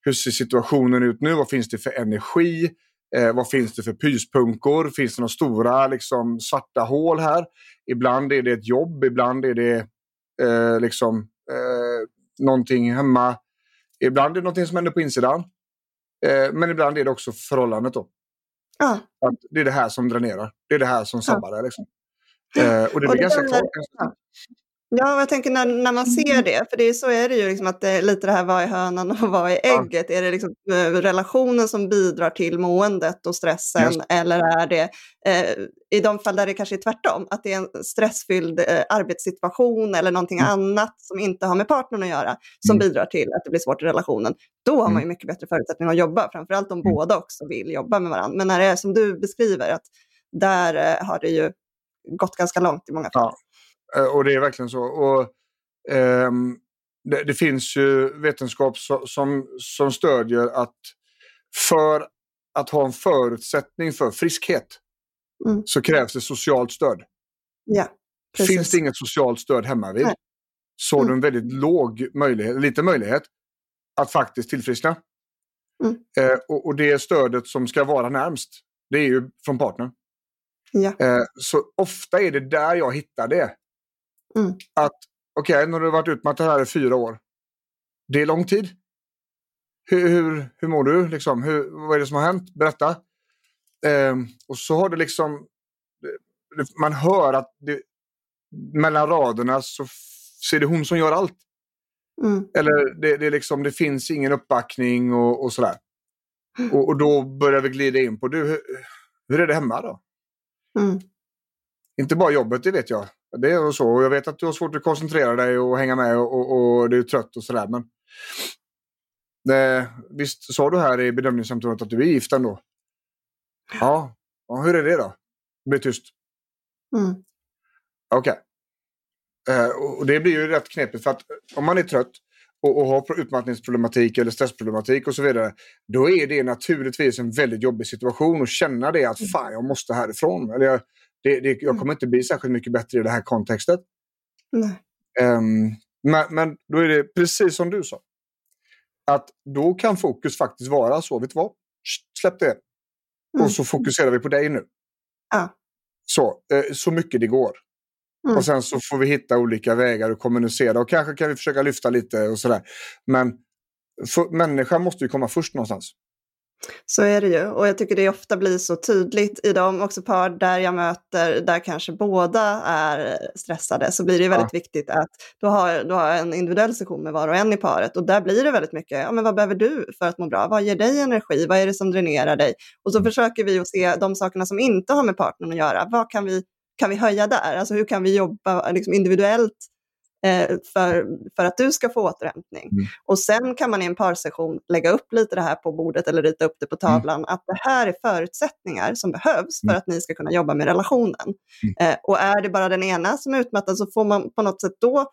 Hur ser situationen ut nu? Vad finns det för energi? Eh, vad finns det för pyspunkor? Finns det några stora liksom, svarta hål här? Ibland är det ett jobb, ibland är det eh, liksom, eh, någonting hemma. Ibland är det någonting som händer på insidan. Eh, men ibland är det också förhållandet då. Ja. Att det är det här som dränerar. Det är det här som sabbar det. Liksom. Eh, och det blir Och det ganska klart. Ja. Ja, jag tänker när, när man ser det, för det är, så är det ju liksom att det är lite det här vad är hönan och vad är Ja. ägget? Är det liksom eh, relationen som bidrar till måendet och stressen Just. eller är det eh, i de fall där det kanske är tvärtom, att det är en stressfylld eh, arbetssituation eller någonting Mm. annat som inte har med partnern att göra som Mm. bidrar till att det blir svårt i relationen. Då har man Mm. ju mycket bättre förutsättningar att jobba, framförallt om Mm. båda också vill jobba med varandra. Men när det är som du beskriver, att där eh, har det ju gått ganska långt i många fall. Ja. Eh, Och det är verkligen så. Och, ehm, det, det finns ju vetenskap so, som, som stödjer att för att ha en förutsättning för friskhet Mm. så krävs det socialt stöd. Ja, precis. Finns det inget socialt stöd hemma vid Nej. så har du Mm. en väldigt låg möjlighet, liten möjlighet att faktiskt tillfriskna. Mm. Eh, och, och det stödet som ska vara närmst, det är ju från partnern. Ja. Eh, så ofta är det där jag hittar det. Mm. Att okej, när du har varit utmattad här i fyra år. Det är lång tid. Hur, hur, hur mår du? Liksom? Hur, vad är det som har hänt? Berätta. Ehm, och så har det liksom... Man hör att det, mellan raderna så, är det hon som gör allt. Mm. Eller det, det, liksom, det finns ingen uppbackning och, och sådär. Och, och då börjar vi glida in på du, hur, hur är det hemma då? Mm. Inte bara jobbet, det vet jag. Det är så. Och jag vet att du har svårt att koncentrera dig och hänga med och, och, och du är trött och sådär. Men eh, visst sa du här i bedömningssamtalet att du är gift ändå? Ja. ja hur är det då? Det blir tyst. Mm. Okej. Eh, och och det blir ju rätt knepigt för att om man är trött och, och har pro- utmattningsproblematik eller stressproblematik och så vidare. Då är det naturligtvis en väldigt jobbig situation att känna det att fan jag måste härifrån. Eller jag, det, det, jag kommer inte bli särskilt mycket bättre i det här kontextet. Nej. Ehm, men, men då är det precis som du sa. Att då kan fokus faktiskt vara så, vet du vad? Släpp det. Mm. Och så fokuserar vi på dig nu. Ja. Så, eh, så mycket det går. Mm. Och sen så får vi hitta olika vägar att kommunicera och kanske kan vi försöka lyfta lite och sådär. Men för, människan måste ju komma först någonstans. Så är det ju. Och jag tycker det ofta blir så tydligt i de också par där jag möter, där kanske båda är stressade, så blir det väldigt viktigt att du har, du har en individuell session med var och en i paret. Och där blir det väldigt mycket, ja men vad behöver du för att må bra? Vad ger dig energi? Vad är det som dränerar dig? Och så försöker vi att se de sakerna som inte har med partnern att göra. Vad kan vi, kan vi höja där? Alltså hur kan vi jobba liksom individuellt för, för att du ska få återhämtning. Mm. Och sen kan man i en parsession lägga upp lite det här på bordet eller rita upp det på tavlan, att det här är förutsättningar som behövs för Mm. att ni ska kunna jobba med relationen. Mm. Eh, och är det bara den ena som är utmattad så får man på något sätt då,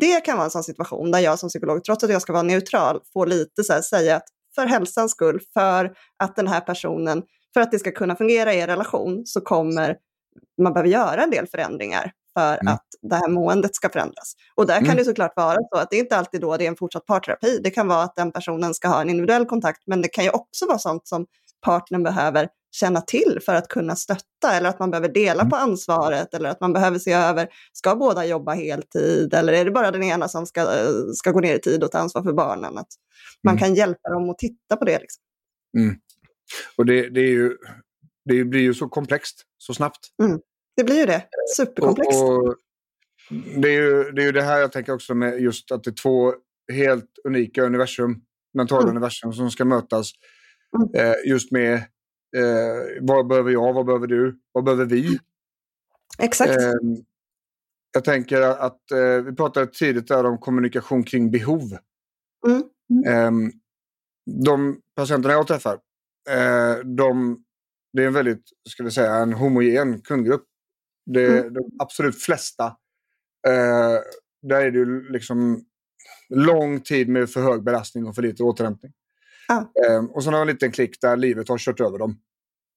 det kan vara en sån situation där jag som psykolog, trots att jag ska vara neutral, får lite så här säga att för hälsans skull, för att den här personen, för att det ska kunna fungera i er relation så kommer man behöver göra en del förändringar för Mm. att det här måendet ska förändras. Och där kan Mm. det såklart vara så att det inte alltid då det är en fortsatt parterapi. Det kan vara att den personen ska ha en individuell kontakt, men det kan ju också vara sånt som partnern behöver känna till för att kunna stötta, eller att man behöver dela Mm. på ansvaret, eller att man behöver se över, ska båda jobba heltid, eller är det bara den ena som ska, eh, ska gå ner i tid och ta ansvar för barnen? Att man Mm. kan hjälpa dem att titta på det. Liksom. Och det, det, är ju, det blir ju så komplext så snabbt. Det blir ju det, superkomplext. Och, och det, är ju, det är ju det här jag tänker också med just att det är två helt unika universum, mentala Mm. universum som ska mötas. Mm. Eh, just med eh, vad behöver jag, vad behöver du, vad behöver vi? Exakt. Ehm, jag tänker att eh, vi pratade tidigt där om kommunikation kring behov. Mm. Ehm, de patienterna jag träffar, eh, de, det är en väldigt, ska vi säga, en homogen kundgrupp. Det, Mm. De absolut flesta, eh, där är det ju liksom lång tid med för hög belastning och för lite återhämtning. Ja. Ehm, och sen har vi en liten klick där livet har kört över dem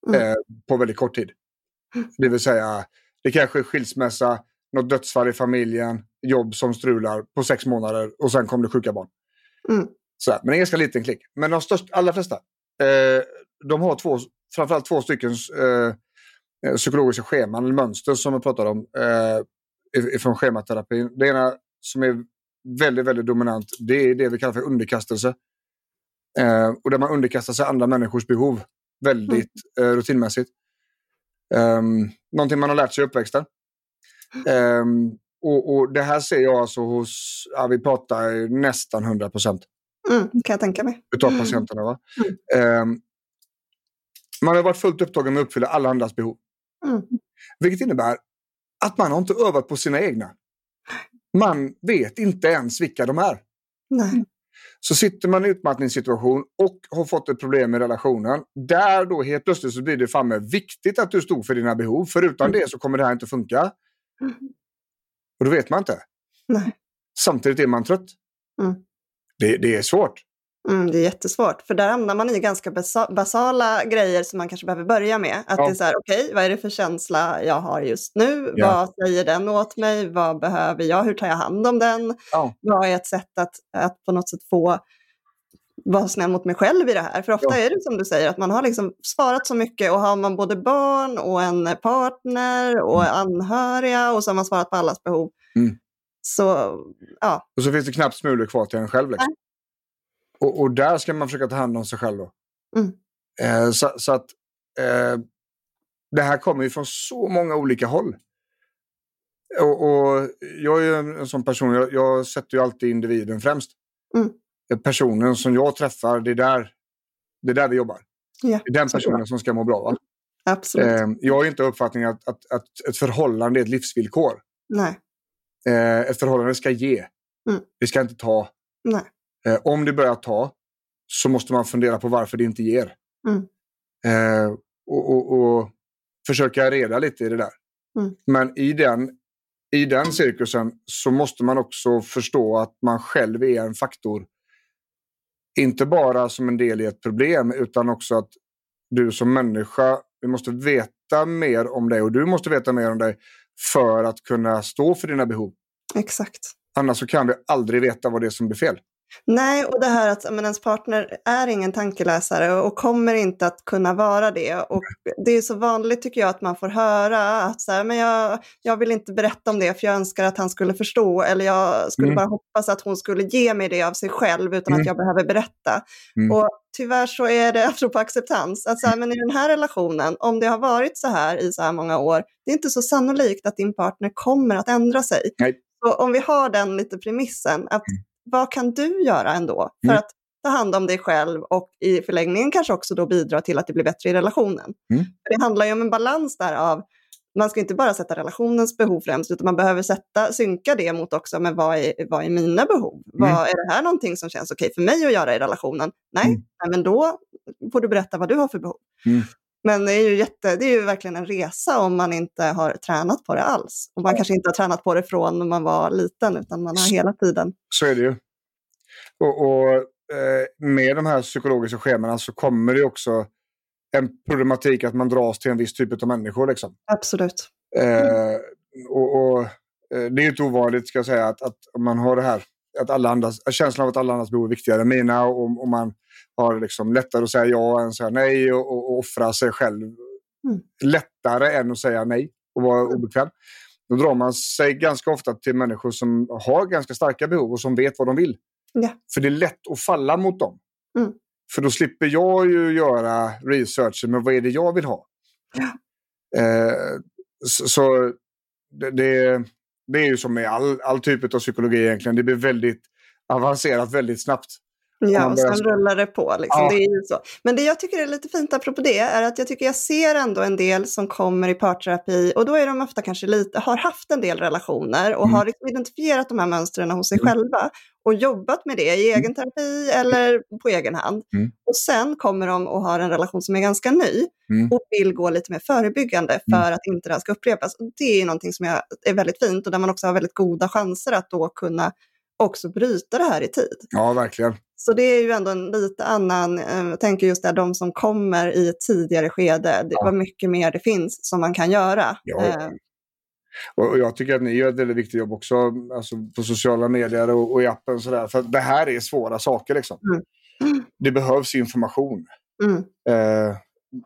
Mm. eh, på väldigt kort tid. Det vill säga, det kanske är skilsmässa, något dödsfall i familjen, jobb som strular på sex månader och sen kom det sjuka barn. Mm. Sådär, men en ganska liten klick. Men de största, allra flesta, eh, de har två, framförallt två stycken eh, eh, psykologiska scheman, eller mönster som jag pratar om, eh, ifrån schematerapin. Det ena som är väldigt, väldigt dominant, det är det vi kallar för underkastelse. Eh, och där man underkastar sig andra människors behov väldigt mm. eh, rutinmässigt. Um, någonting man har lärt sig i uppväxten. Um, och, och, det här ser jag alltså hos, ja, vi pratar nästan 100 procent. Mm, kan jag tänka mig. Utav patienterna. Va? Mm. Um, man har varit fullt upptagen med att uppfylla alla andras behov. Mm. Vilket innebär att man har inte övat på sina egna. Man vet inte ens vilka de är. Nej. Så sitter man i utmattningssituation och har fått ett problem i relationen. Där då helt plötsligt så blir det framme viktigt att du stod för dina behov. För utan mm. det så kommer det här inte funka. Mm. Och då vet man inte. Nej. Samtidigt är man trött. Mm. Det, det, är svårt. Mm, det är jättesvårt, för där hamnar man i ganska basala grejer som man kanske behöver börja med. Att ja. det är så här, okej, okay, vad är det för känsla jag har just nu? Ja. Vad säger den åt mig? Vad behöver jag? Hur tar jag hand om den? Ja. Vad är ett sätt att, att på något sätt få vara snäll mot mig själv i det här. För ofta är det som du säger, att man har liksom svarat så mycket och har man både barn och en partner och mm. anhöriga och så har man svarat på allas behov. Mm. Så, ja. Och så finns det knappt smulor kvar till en själv. Liksom. Och, och, där ska man försöka ta hand om sig själv då. Mm. Eh, så, så, att eh, det här kommer ju från så många olika håll. Och, och jag är en, en sån person, jag, jag, sätter ju alltid individen främst. Mm. Personen som jag träffar, det är där, det är där vi jobbar. Ja, det är den personen som ska må bra. Va? Absolut. Eh, jag har inte uppfattningen att, att, att, ett förhållande är ett livsvillkor. Nej. Eh, ett förhållande ska ge. Mm. Det ska inte ta. Nej. Eh, om det börjar ta så måste man fundera på varför det inte ger. Mm. Eh, och, och, och, försöka reda lite i det där. Mm. Men i den, i den cirkusen så måste man också förstå att man själv är en faktor. Inte bara som en del i ett problem utan också att du som människa, vi måste veta mer om dig och du måste veta mer om dig för att kunna stå för dina behov. Exakt. Annars så kan vi aldrig veta vad det är som blir fel. Nej, och det här att men, ens partner är ingen tankeläsare och kommer inte att kunna vara det. Och det är så vanligt tycker jag att man får höra att så här, men jag, jag vill inte berätta om det för jag önskar att han skulle förstå eller jag skulle mm. bara hoppas att hon skulle ge mig det av sig själv utan mm. att jag behöver berätta. Mm. Och tyvärr så är det, apropå acceptans, att så här, men i den här relationen, om det har varit så här i så här många år, det är inte så sannolikt att din partner kommer att ändra sig. Nej. Så om vi har den lite premissen, att mm vad kan du göra ändå för mm. att ta hand om dig själv och i förlängningen kanske också då bidra till att det blir bättre i relationen. Mm. Det handlar ju om en balans där av man ska inte bara sätta relationens behov främst, utan man behöver sätta, synka det mot också, men vad är, vad är mina behov? Mm. Vad, är det här någonting som känns okej för mig att göra i relationen? Nej, mm. nej, men då får du berätta vad du har för behov. Mm. Men det är, ju jätte, det är ju verkligen en resa om man inte har tränat på det alls. Och man kanske inte har tränat på det från när man var liten, utan man har hela tiden. Så är det ju. Och, och eh, med de här psykologiska schemana så kommer det också en problematik att man dras till en viss typ av människor. Liksom. Absolut. Eh, och, och eh, Det är inte ovanligt ska jag säga att, att man har det här, att alla andras, känslan av att alla andras behov är viktigare än mina och, och man har liksom lättare att säga ja än säga nej och, och, och offra sig själv. Mm. Lättare än att säga nej och vara mm. obekväm. Då drar man sig ganska ofta till människor som har ganska starka behov och som vet vad de vill. Ja. För det är lätt att falla mot dem. Mm. För då slipper jag ju göra researchen med vad är det jag vill ha. Ja. Eh, så, så det, det, det, är ju som med all, all typ av psykologi egentligen. Det blir väldigt avancerat väldigt snabbt. Ja, och sen rullar det på. Liksom. Ja. Det är ju så. Men det jag tycker är lite fint apropå det är att jag tycker jag ser ändå en del som kommer i parterapi och då är de ofta kanske lite, har haft en del relationer och mm. har liksom identifierat de här mönstren hos sig mm. själva och jobbat med det i mm. egen terapi eller på egen hand. Mm. Och sen kommer de och har en relation som är ganska ny mm. och vill gå lite mer förebyggande mm. för att inte det här ska upprepas. Och det är någonting som är väldigt fint och där man också har väldigt goda chanser att då kunna också bryta det här i tid. Ja, verkligen. Så det är ju ändå en lite annan, eh, jag tänker just där de som kommer i ett tidigare skede, det var mycket mer det finns som man kan göra. Ja. Eh. Och jag tycker att ni gör ett väldigt viktigt jobb också alltså på sociala medier och, och i appen. Sådär, för det här är svåra saker. Liksom. Mm. Det behövs information. Mm. Eh,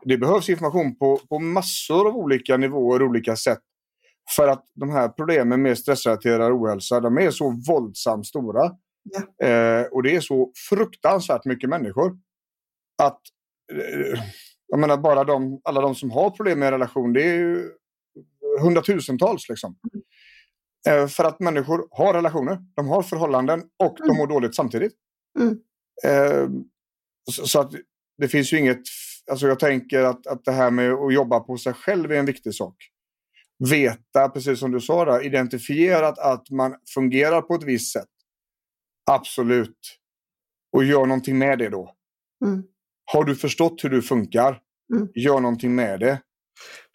det behövs information på, på massor av olika nivåer och olika sätt För att de här problemen med stressrelaterad ohälsa, de är så våldsamt stora. Ja. Eh, och det är så fruktansvärt mycket människor. Att, eh, jag menar bara de, alla de som har problem med relation, det är ju hundratusentals liksom. Eh, för att människor har relationer, de har förhållanden och de Mm. mår dåligt samtidigt. Mm. Eh, så, så att det finns ju inget, alltså jag tänker att, att det här med att jobba på sig själv är en viktig sak. Veta, precis som du sa, där, identifierat att man fungerar på ett visst sätt. Absolut. Och gör någonting med det då. Mm. Har du förstått hur du funkar? Mm. Gör någonting med det.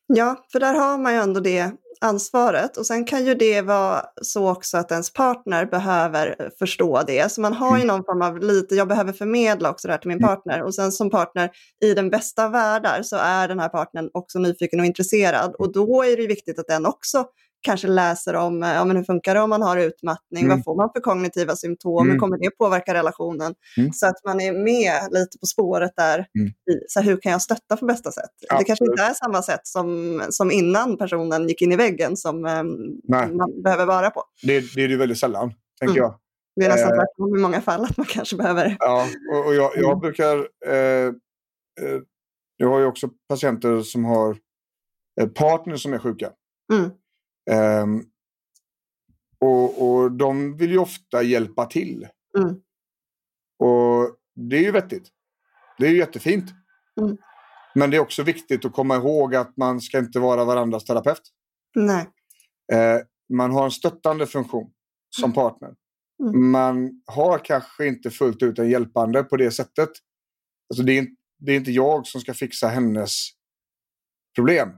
Ja, för där har man ju ändå det ansvaret. Och sen kan ju det vara så också att ens partner behöver förstå det. Så man har ju någon form av lite, jag behöver förmedla också det här till min Mm. partner. Och sen som partner, i den bästa världar, så är den här partnern också nyfiken och intresserad. Och då är det ju viktigt att den också kanske läser om eh, ja, men hur funkar det om man har utmattning, Mm. vad får man för kognitiva symptom, hur Mm. kommer det påverka relationen? Mm. Så att man är med lite på spåret där, Mm. i, så här, hur kan jag stötta på bästa sätt? Det kanske Absolut. inte är samma sätt som, som innan personen gick in i väggen som eh, Nej. man behöver vara på. Det, det är det väldigt sällan, tänker Mm. jag. Det är nästan Eh. tvärtom i många fall att man kanske behöver... Ja, och, och jag, jag Mm. brukar... Eh, eh, jag har ju också patienter som har partners som är sjuka. Mm. Ehm, och, och de vill ju ofta hjälpa till. Mm. Och det är ju vettigt. Det är ju jättefint. Mm. Men det är också viktigt att komma ihåg att man ska inte vara varandras terapeut. Nej. Eh, man har en stöttande funktion som partner. Mm. Man har kanske inte fullt ut en hjälpande på det sättet. Alltså det, är, det är inte jag som ska fixa hennes problem.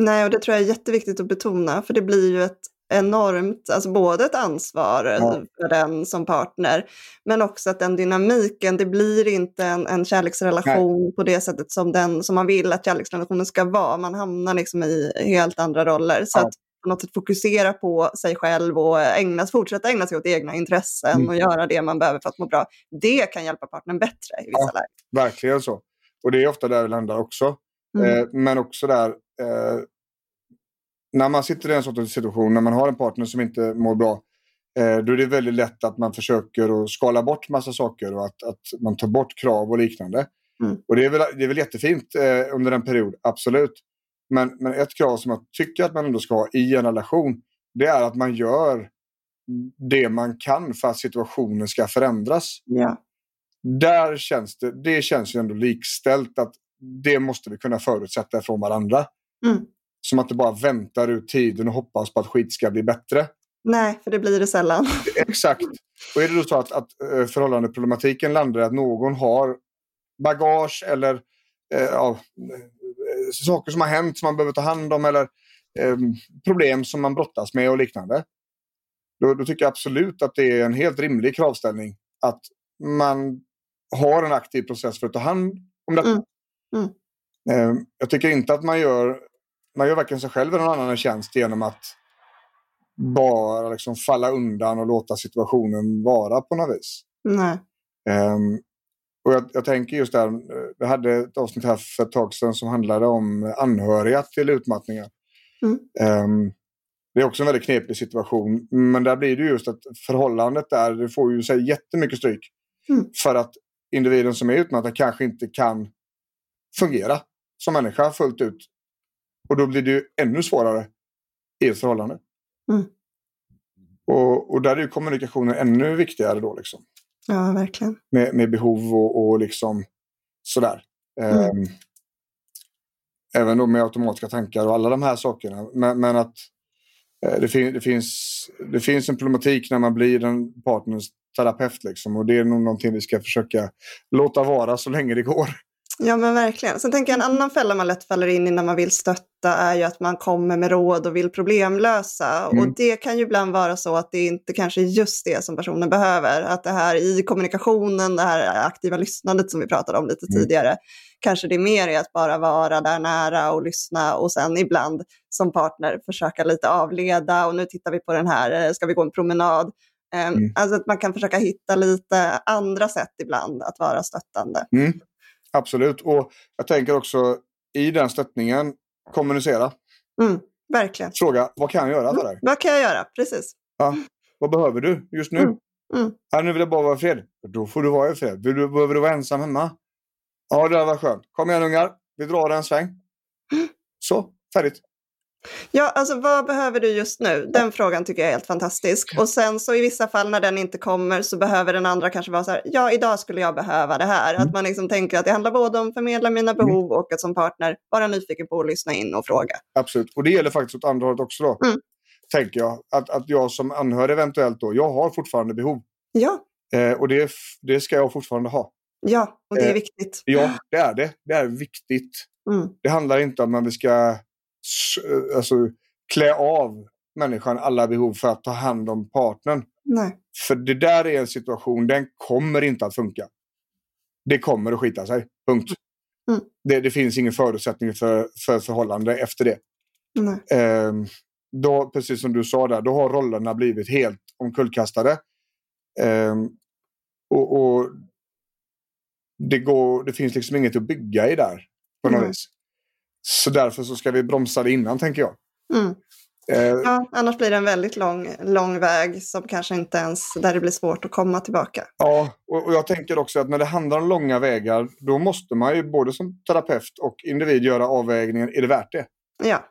Nej, och det tror jag är jätteviktigt att betona, för det blir ju ett enormt, alltså både ett ansvar Ja. för den som partner, men också att den dynamiken, det blir inte en, en kärleksrelation på det sättet som, den, som man vill att kärleksrelationen ska vara. Man hamnar liksom i helt andra roller. Så Ja. att på något sätt fokusera på sig själv och ägna, fortsätta ägna sig åt egna intressen Mm. och göra det man behöver för att må bra. Det kan hjälpa partnern bättre i vissa Ja. lägen. Verkligen så. Och det är ofta där vi landar också. Mm. Eh, men också där, eh, när man sitter i en sorts situation, när man har en partner som inte mår bra, eh, då är det väldigt lätt att man försöker att skala bort massa saker och att, att man tar bort krav och liknande. Mm. Och det är väl, det är väl jättefint eh, under en period, absolut. Men, men ett krav som jag tycker att man ändå ska ha i en relation, det är att man gör det man kan för att situationen ska förändras Ja. där känns det, det känns ju ändå likställt att det måste vi kunna förutsätta från varandra. Mm. Som att det bara väntar ut tiden och hoppas på att skit ska bli bättre. Nej, för det blir det sällan. Exakt. Och är det då så att, att eh, förhållandeproblematiken landar i att någon har bagage eller eh, ja, eh, saker som har hänt som man behöver ta hand om eller eh, problem som man brottas med och liknande. Då, då tycker jag absolut att det är en helt rimlig kravställning att man har en aktiv process för att ta hand om detta. Mm. Mm. Eh, jag tycker inte att man gör, man gör varken sig själv eller någon annan en tjänst genom att bara liksom falla undan och låta situationen vara på något vis. Nej. Ehm, och jag, jag tänker just där, vi hade ett avsnitt här för ett tag sedan som handlade om anhöriga till utmattningar. Mm. Ehm, det är också en väldigt knepig situation, men där blir det just att förhållandet där, det får ju sig jättemycket stryk. Mm. För att individen som är utmattad kanske inte kan fungera som människa fullt ut. Och då blir det ju ännu svårare i ett förhållande. Mm. Och, och där är ju kommunikationen ännu viktigare då. Liksom Ja, verkligen. med, med behov och, och liksom sådär. Mm. Ehm, även då med automatiska tankar och alla de här sakerna. Men, men att eh, det, fin, det, finns, det finns en problematik när man blir en partners terapeut. Liksom, och det är nog någonting vi ska försöka låta vara så länge det går. Ja, men verkligen. Sen tänker jag en annan fälla man lätt faller in i när man vill stötta är ju att man kommer med råd och vill problemlösa. Mm. Och det kan ju ibland vara så att det inte kanske är just det som personen behöver. Att det här i kommunikationen, det här aktiva lyssnandet som vi pratade om lite Mm. tidigare, kanske det är mer i att bara vara där nära och lyssna och sen ibland som partner försöka lite avleda och nu tittar vi på den här, eh, ska vi gå en promenad? Ehm, Mm. Alltså att man kan försöka hitta lite andra sätt ibland att vara stöttande. Mm. Absolut. Och jag tänker också i den stöttningen kommunicera. Mm. verkligen. Fråga, vad kan jag göra för dig? Vad kan jag göra? Precis. Ja. Vad behöver du just nu? Mm. Mm. Ja, nu vill jag bara vara i fred. Då får du vara i fred. Vill du, behöver du vara ensam hemma? Ja, det var skönt. Kom igen ungar, vi drar en sväng. Så, färdigt. Ja, alltså vad behöver du just nu? Den frågan tycker jag är helt fantastisk. Och sen så i vissa fall när den inte kommer så behöver den andra kanske vara så här, ja idag skulle jag behöva det här. Mm. Att man liksom tänker att det handlar både om att förmedla mina behov och att som partner vara nyfiken på att lyssna in och fråga. Absolut. Och det gäller faktiskt åt andra hållet också då. Mm. Tänker jag. Att, att jag som anhörig eventuellt då, jag har fortfarande behov. Ja, Eh, och det, det ska jag fortfarande ha. ja, och det är Eh, viktigt. Ja, det är det. Det är viktigt. Mm. Det handlar inte om att vi ska eh, alltså, klä av människan alla behov för att ta hand om partnern. Nej. För det där är en situation, den kommer inte att funka. Det kommer att skita sig. Punkt. Mm. Det, det finns ingen förutsättning för, för förhållande efter det. Nej. Ehm, då, precis som du sa där, då har rollerna blivit helt omkullkastade. Ehm, och, och det, går, det finns liksom inget att bygga i där. På något vis. Så därför så ska vi bromsa det innan, tänker jag. Mm. Ehm, Ja, annars blir det en väldigt lång, lång väg som kanske inte ens, där det blir svårt att komma tillbaka. Ja, och, och jag tänker också att när det handlar om långa vägar, då måste man ju både som terapeut och individ göra avvägningen, är det värt det? Ja,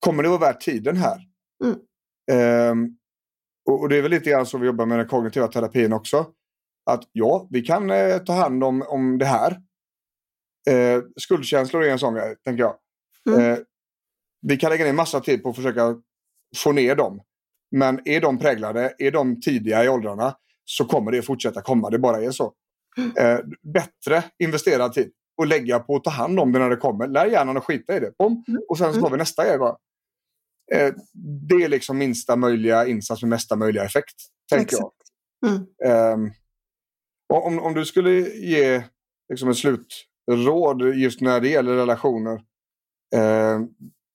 Kommer det vara värt tiden här? Mm. Ehm, och, och det är väl lite grann så vi jobbar med den kognitiva terapin också. Att ja, vi kan eh, ta hand om, om det här. Eh, skuldkänslor är en sån grej, tänker jag. Mm. Eh, vi kan lägga ner massa tid på att försöka få ner dem. Men är de präglade, är de tidiga i åldrarna, så kommer det fortsätta komma. Det bara är så. Eh, bättre investerad tid och lägga på att ta hand om det när det kommer. Lär hjärnan att skita i det. Bom. Och sen så tar vi nästa grej bara. Eh, det är liksom minsta möjliga insats med mesta möjliga effekt. Tänker jag. Mm. Och om, om du skulle ge liksom en slutråd just när det gäller relationer. Eh,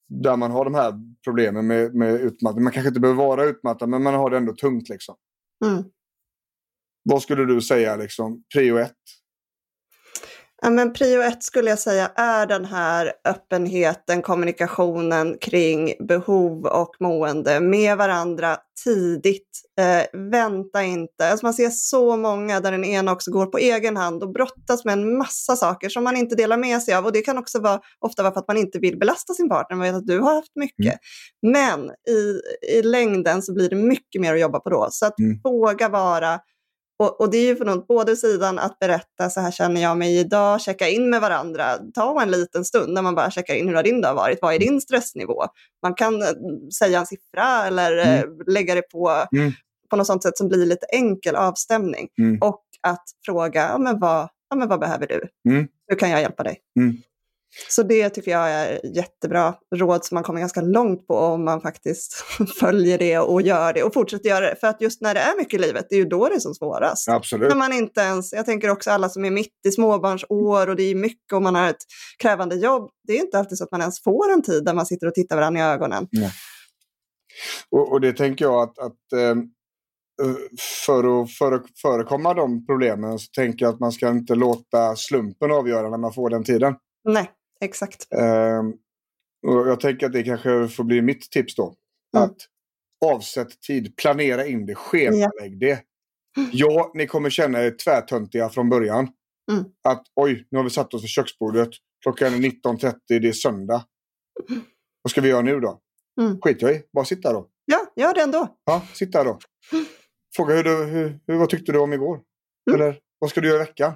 där man har de här problemen med, med utmattning. Man kanske inte behöver vara utmattad men man har det ändå tungt. Liksom. Mm. Vad skulle du säga liksom, prio ett? Ja, men prio ett skulle jag säga är den här öppenheten, kommunikationen kring behov och mående med varandra tidigt. Eh, vänta inte. Alltså man ser så många där den ena också går på egen hand och brottas med en massa saker som man inte delar med sig av. Och det kan också vara, ofta vara för att man inte vill belasta sin partner. Man vet att du har haft mycket. Men i, i längden så blir det mycket mer att jobba på då. Så att Mm. våga vara och, och det är ju för något, både sidan att berätta så här känner jag mig idag, checka in med varandra, ta en liten stund när man bara checkar in hur har din dag varit, vad är din stressnivå? Man kan eh, säga en siffra eller eh, lägga det på, Mm. på något sånt sätt som blir lite enkel avstämning. Mm. Och att fråga, ja, men vad, ja, men vad behöver du? Mm. Hur kan jag hjälpa dig? Så det tycker jag är jättebra råd som man kommer ganska långt på om man faktiskt följer det och gör det och fortsätter göra det. För att just när det är mycket i livet, det är ju då det är som svårast. Absolut. När man inte ens, jag tänker också alla som är mitt i småbarnsår och det är mycket och man har ett krävande jobb. Det är inte alltid så att man ens får en tid där man sitter och tittar varandra i ögonen. Och, och det tänker jag att, att eh, för att före, förekomma de problemen så tänker jag att man ska inte låta slumpen avgöra när man får den tiden. Nej, exakt. Ehm, och jag tänker att det kanske får bli mitt tips då. Mm. Att avsätt tid, planera in det, schemalägg det. Ja, ni kommer känna er tvärtöntiga från början. Mm. Att oj, nu har vi satt oss vid köksbordet. Klockan är 19.30, det är söndag. Vad ska vi göra nu då? Mm. Skit jag i, bara sitta då. Ja, gör det ändå. Ja, sitta då. Fråga hur du, hur, hur, vad tyckte du om igår? Mm. Eller vad ska du göra i veckan?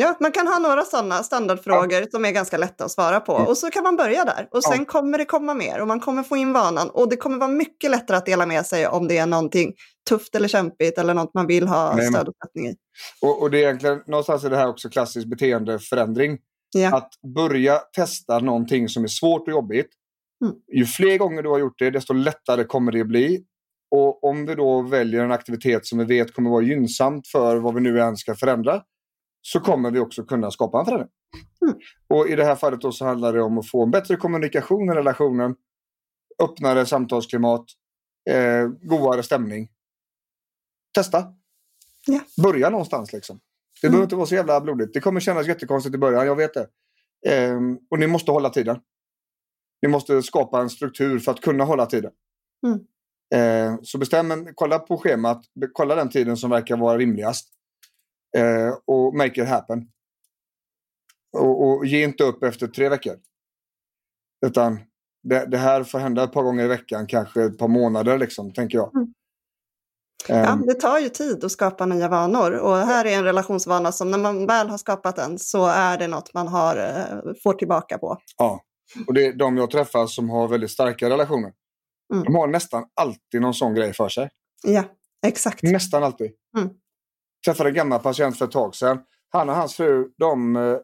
Ja, man kan ha några sådana standardfrågor som är ganska lätta att svara på. Mm. Och så kan man börja där. Och sen Ja. kommer det komma mer och man kommer få in vanan. Och det kommer vara mycket lättare att dela med sig om det är någonting tufft eller kämpigt eller något man vill ha Nej, stöd och stöttning i. Och, och det är egentligen, någonstans är det här också klassisk beteendeförändring. Ja. Att börja testa någonting som är svårt och jobbigt. Mm. Ju fler gånger du har gjort det, desto lättare kommer det bli. Och om vi då väljer en aktivitet som vi vet kommer vara gynnsamt för vad vi nu än ska förändra, så kommer vi också kunna skapa en förändring. Mm. Och i det här fallet då så handlar det om att få en bättre kommunikation i relationen, öppnare samtalsklimat, eh, godare stämning. Testa. Ja. Börja någonstans liksom. Det Mm. behöver inte vara så jävla blodigt. Det kommer kännas jättekonstigt i början, jag vet det. Ehm, och ni måste hålla tiden. ni måste skapa en struktur för att kunna hålla tiden. Mm. Eh, så bestäm en, kolla på schemat, kolla den tiden som verkar vara rimligast. Eh, och make it happen. Och, och, ge inte upp efter tre veckor. Utan det, det, här får hända ett par gånger i veckan, kanske ett par månader, liksom, tänker jag. Mm. Ja, ehm. det tar ju tid att skapa nya vanor och här är en relationsvana som när man väl har skapat den så är det något man har, eh, får tillbaka på. Ja, och det är de jag träffar som har väldigt starka relationer. Mm. De har nästan alltid någon sån grej för sig. Ja, exakt. Nästan alltid. Mm. Träffade en gammal patient för ett tag sedan. Han och hans fru, de, eh,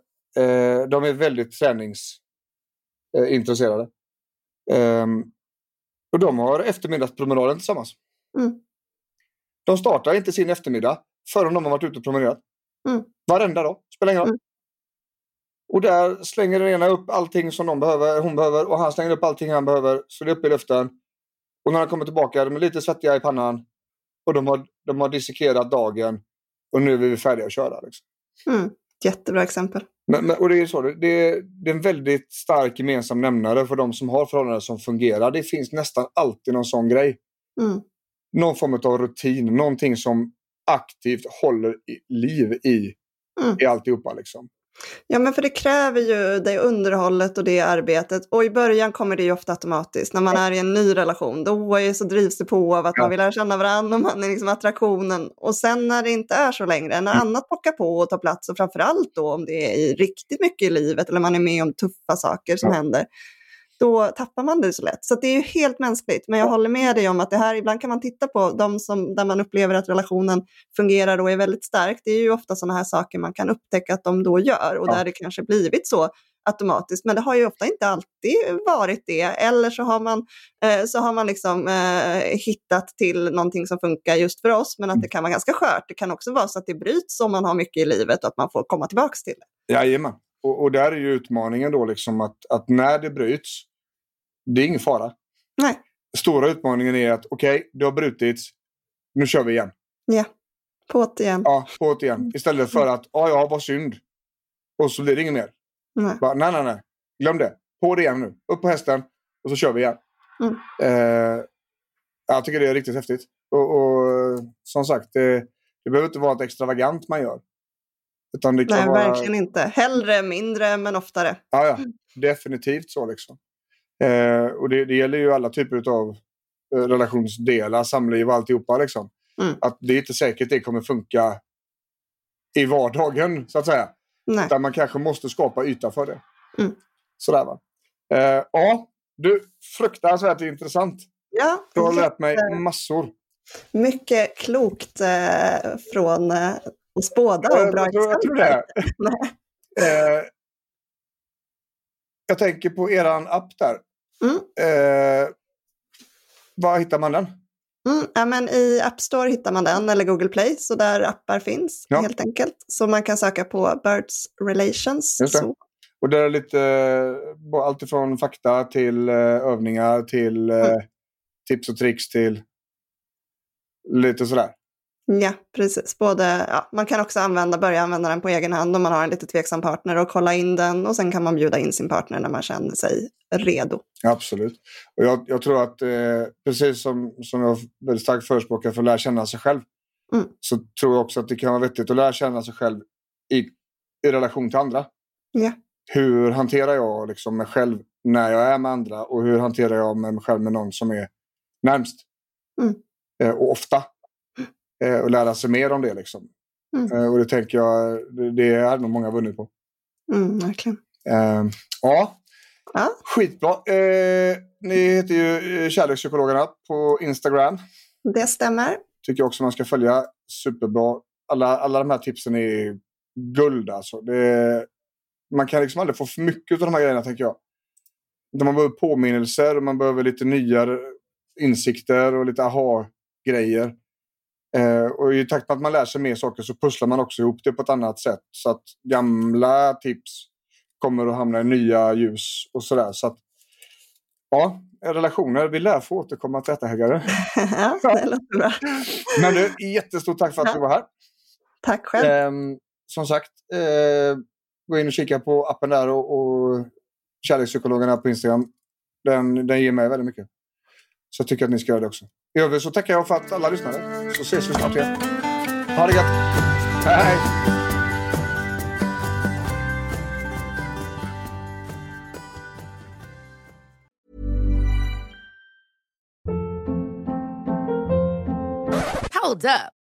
de är väldigt träningsintresserade. Eh, och de har eftermiddagspromenaden tillsammans. Mm. De startar inte sin eftermiddag förrän de har varit ute och promenerat. Mm. Varenda dag, spelar ingen roll. Mm. Och där slänger den ena upp allting som de behöver, hon behöver och han slänger upp allting han behöver. Så det är uppe i luften. Och när han kommer tillbaka, de är lite svettiga i pannan. Och de har, de har dissekerat dagen. Och nu är vi färdiga att köra. Liksom. Mm. Jättebra exempel. Men, men, och det är, så, det, är, det är en väldigt stark gemensam nämnare för de som har förhållanden som fungerar. Det finns nästan alltid någon sån grej. Mm någon form av rutin, någonting som aktivt håller liv i, mm. i alltihopa. Liksom. Ja, men för det kräver ju det underhållet och det arbetet. Och i början kommer det ju ofta automatiskt. När man är i en ny relation, då är så drivs det på av att ja. man vill lära känna varandra och man är liksom attraktionen. Och sen när det inte är så längre, när mm. annat pockar på och tar plats och framförallt då om det är riktigt mycket i livet eller man är med om tuffa saker som ja. händer då tappar man det så lätt. Så det är ju helt mänskligt. Men jag håller med dig om att det här, ibland kan man titta på de som, där man upplever att relationen fungerar och är väldigt stark. Det är ju ofta sådana här saker man kan upptäcka att de då gör och ja. där det kanske blivit så automatiskt. Men det har ju ofta inte alltid varit det. Eller så har man, eh, så har man liksom, eh, hittat till någonting som funkar just för oss, men att det kan vara ganska skört. Det kan också vara så att det bryts om man har mycket i livet och att man får komma tillbaka till det. Jajamän. Och, och där är ju utmaningen då liksom att, att när det bryts det är ingen fara. Nej. Stora utmaningen är att okej, okay, det har brutits. Nu kör vi igen. Ja, på't igen. Ja, på't igen. Istället för att, ja, ja, vad synd. Och så blir det inget mer. Nej. Bara, nej, nej, nej. Glöm det. På det igen nu. Upp på hästen och så kör vi igen. Mm. Eh, jag tycker det är riktigt häftigt. Och, och som sagt, det, det behöver inte vara ett extravagant man gör. Utan det kan Nej, vara... verkligen inte. Hellre mindre, men oftare. Ja, ja. Definitivt så liksom. Eh, och det, det, gäller ju alla typer av eh, relationsdelar, samliv och alltihopa. Liksom. Mm. Att det är inte säkert det kommer funka i vardagen, så att säga. Nej. Där man kanske måste skapa yta för det. Mm. Sådär va. Eh, ja, du, fruktansvärt intressant. Ja, du har lärt mig massor. Mycket klokt eh, från eh, oss båda och bra jag, jag, jag tror det. eh, jag tänker på eran app där. Mm. Eh, var hittar man den? Mm, ja, men I App Store hittar man den, eller Google Play, så där appar finns ja. helt enkelt. Så man kan söka på Birds Relations. Och det är lite eh, allt ifrån fakta till eh, övningar till eh, mm. tips och tricks till lite sådär. Ja, precis. Både, ja, man kan också använda, börja använda den på egen hand om man har en lite tveksam partner och kolla in den och sen kan man bjuda in sin partner när man känner sig redo. Absolut. Och jag, jag tror att eh, precis som, som jag väldigt starkt förespråkar för att lära känna sig själv mm. så tror jag också att det kan vara vettigt att lära känna sig själv i, i relation till andra. Ja. Hur hanterar jag liksom mig själv när jag är med andra och hur hanterar jag mig själv med någon som är närmst? Mm. Eh, och ofta eh, och lära sig mer om det. Liksom. Mm. Eh, och det tänker jag, det, det är nog många vunnit på. Mm, verkligen. Eh, ja. ja, skitbra. Eh, ni heter ju eh, Kärlekspsykologerna på Instagram. Det stämmer. Tycker jag också man ska följa. Superbra. Alla, alla de här tipsen är guld alltså. Det, man kan liksom aldrig få för mycket av de här grejerna tänker jag. Man behöver påminnelser och man behöver lite nya insikter och lite aha-grejer. Eh, och i takt med att man lär sig mer saker så pusslar man också ihop det på ett annat sätt. Så att gamla tips kommer att hamna i nya ljus och sådär. Så att, ja, relationer. Vi lär få återkomma till detta, Häggare. ja, det låter bra. Men du, jättestort tack för att ja. du var här. Tack själv. Eh, som sagt, eh, gå in och kika på appen där och, och Kärlekspsykologerna på Instagram. Den, den ger mig väldigt mycket. Så jag tycker att ni ska göra det också. I övrigt så tackar jag för att alla lyssnade. Så ses vi snart igen. Ha det gött! Hej! Hold up.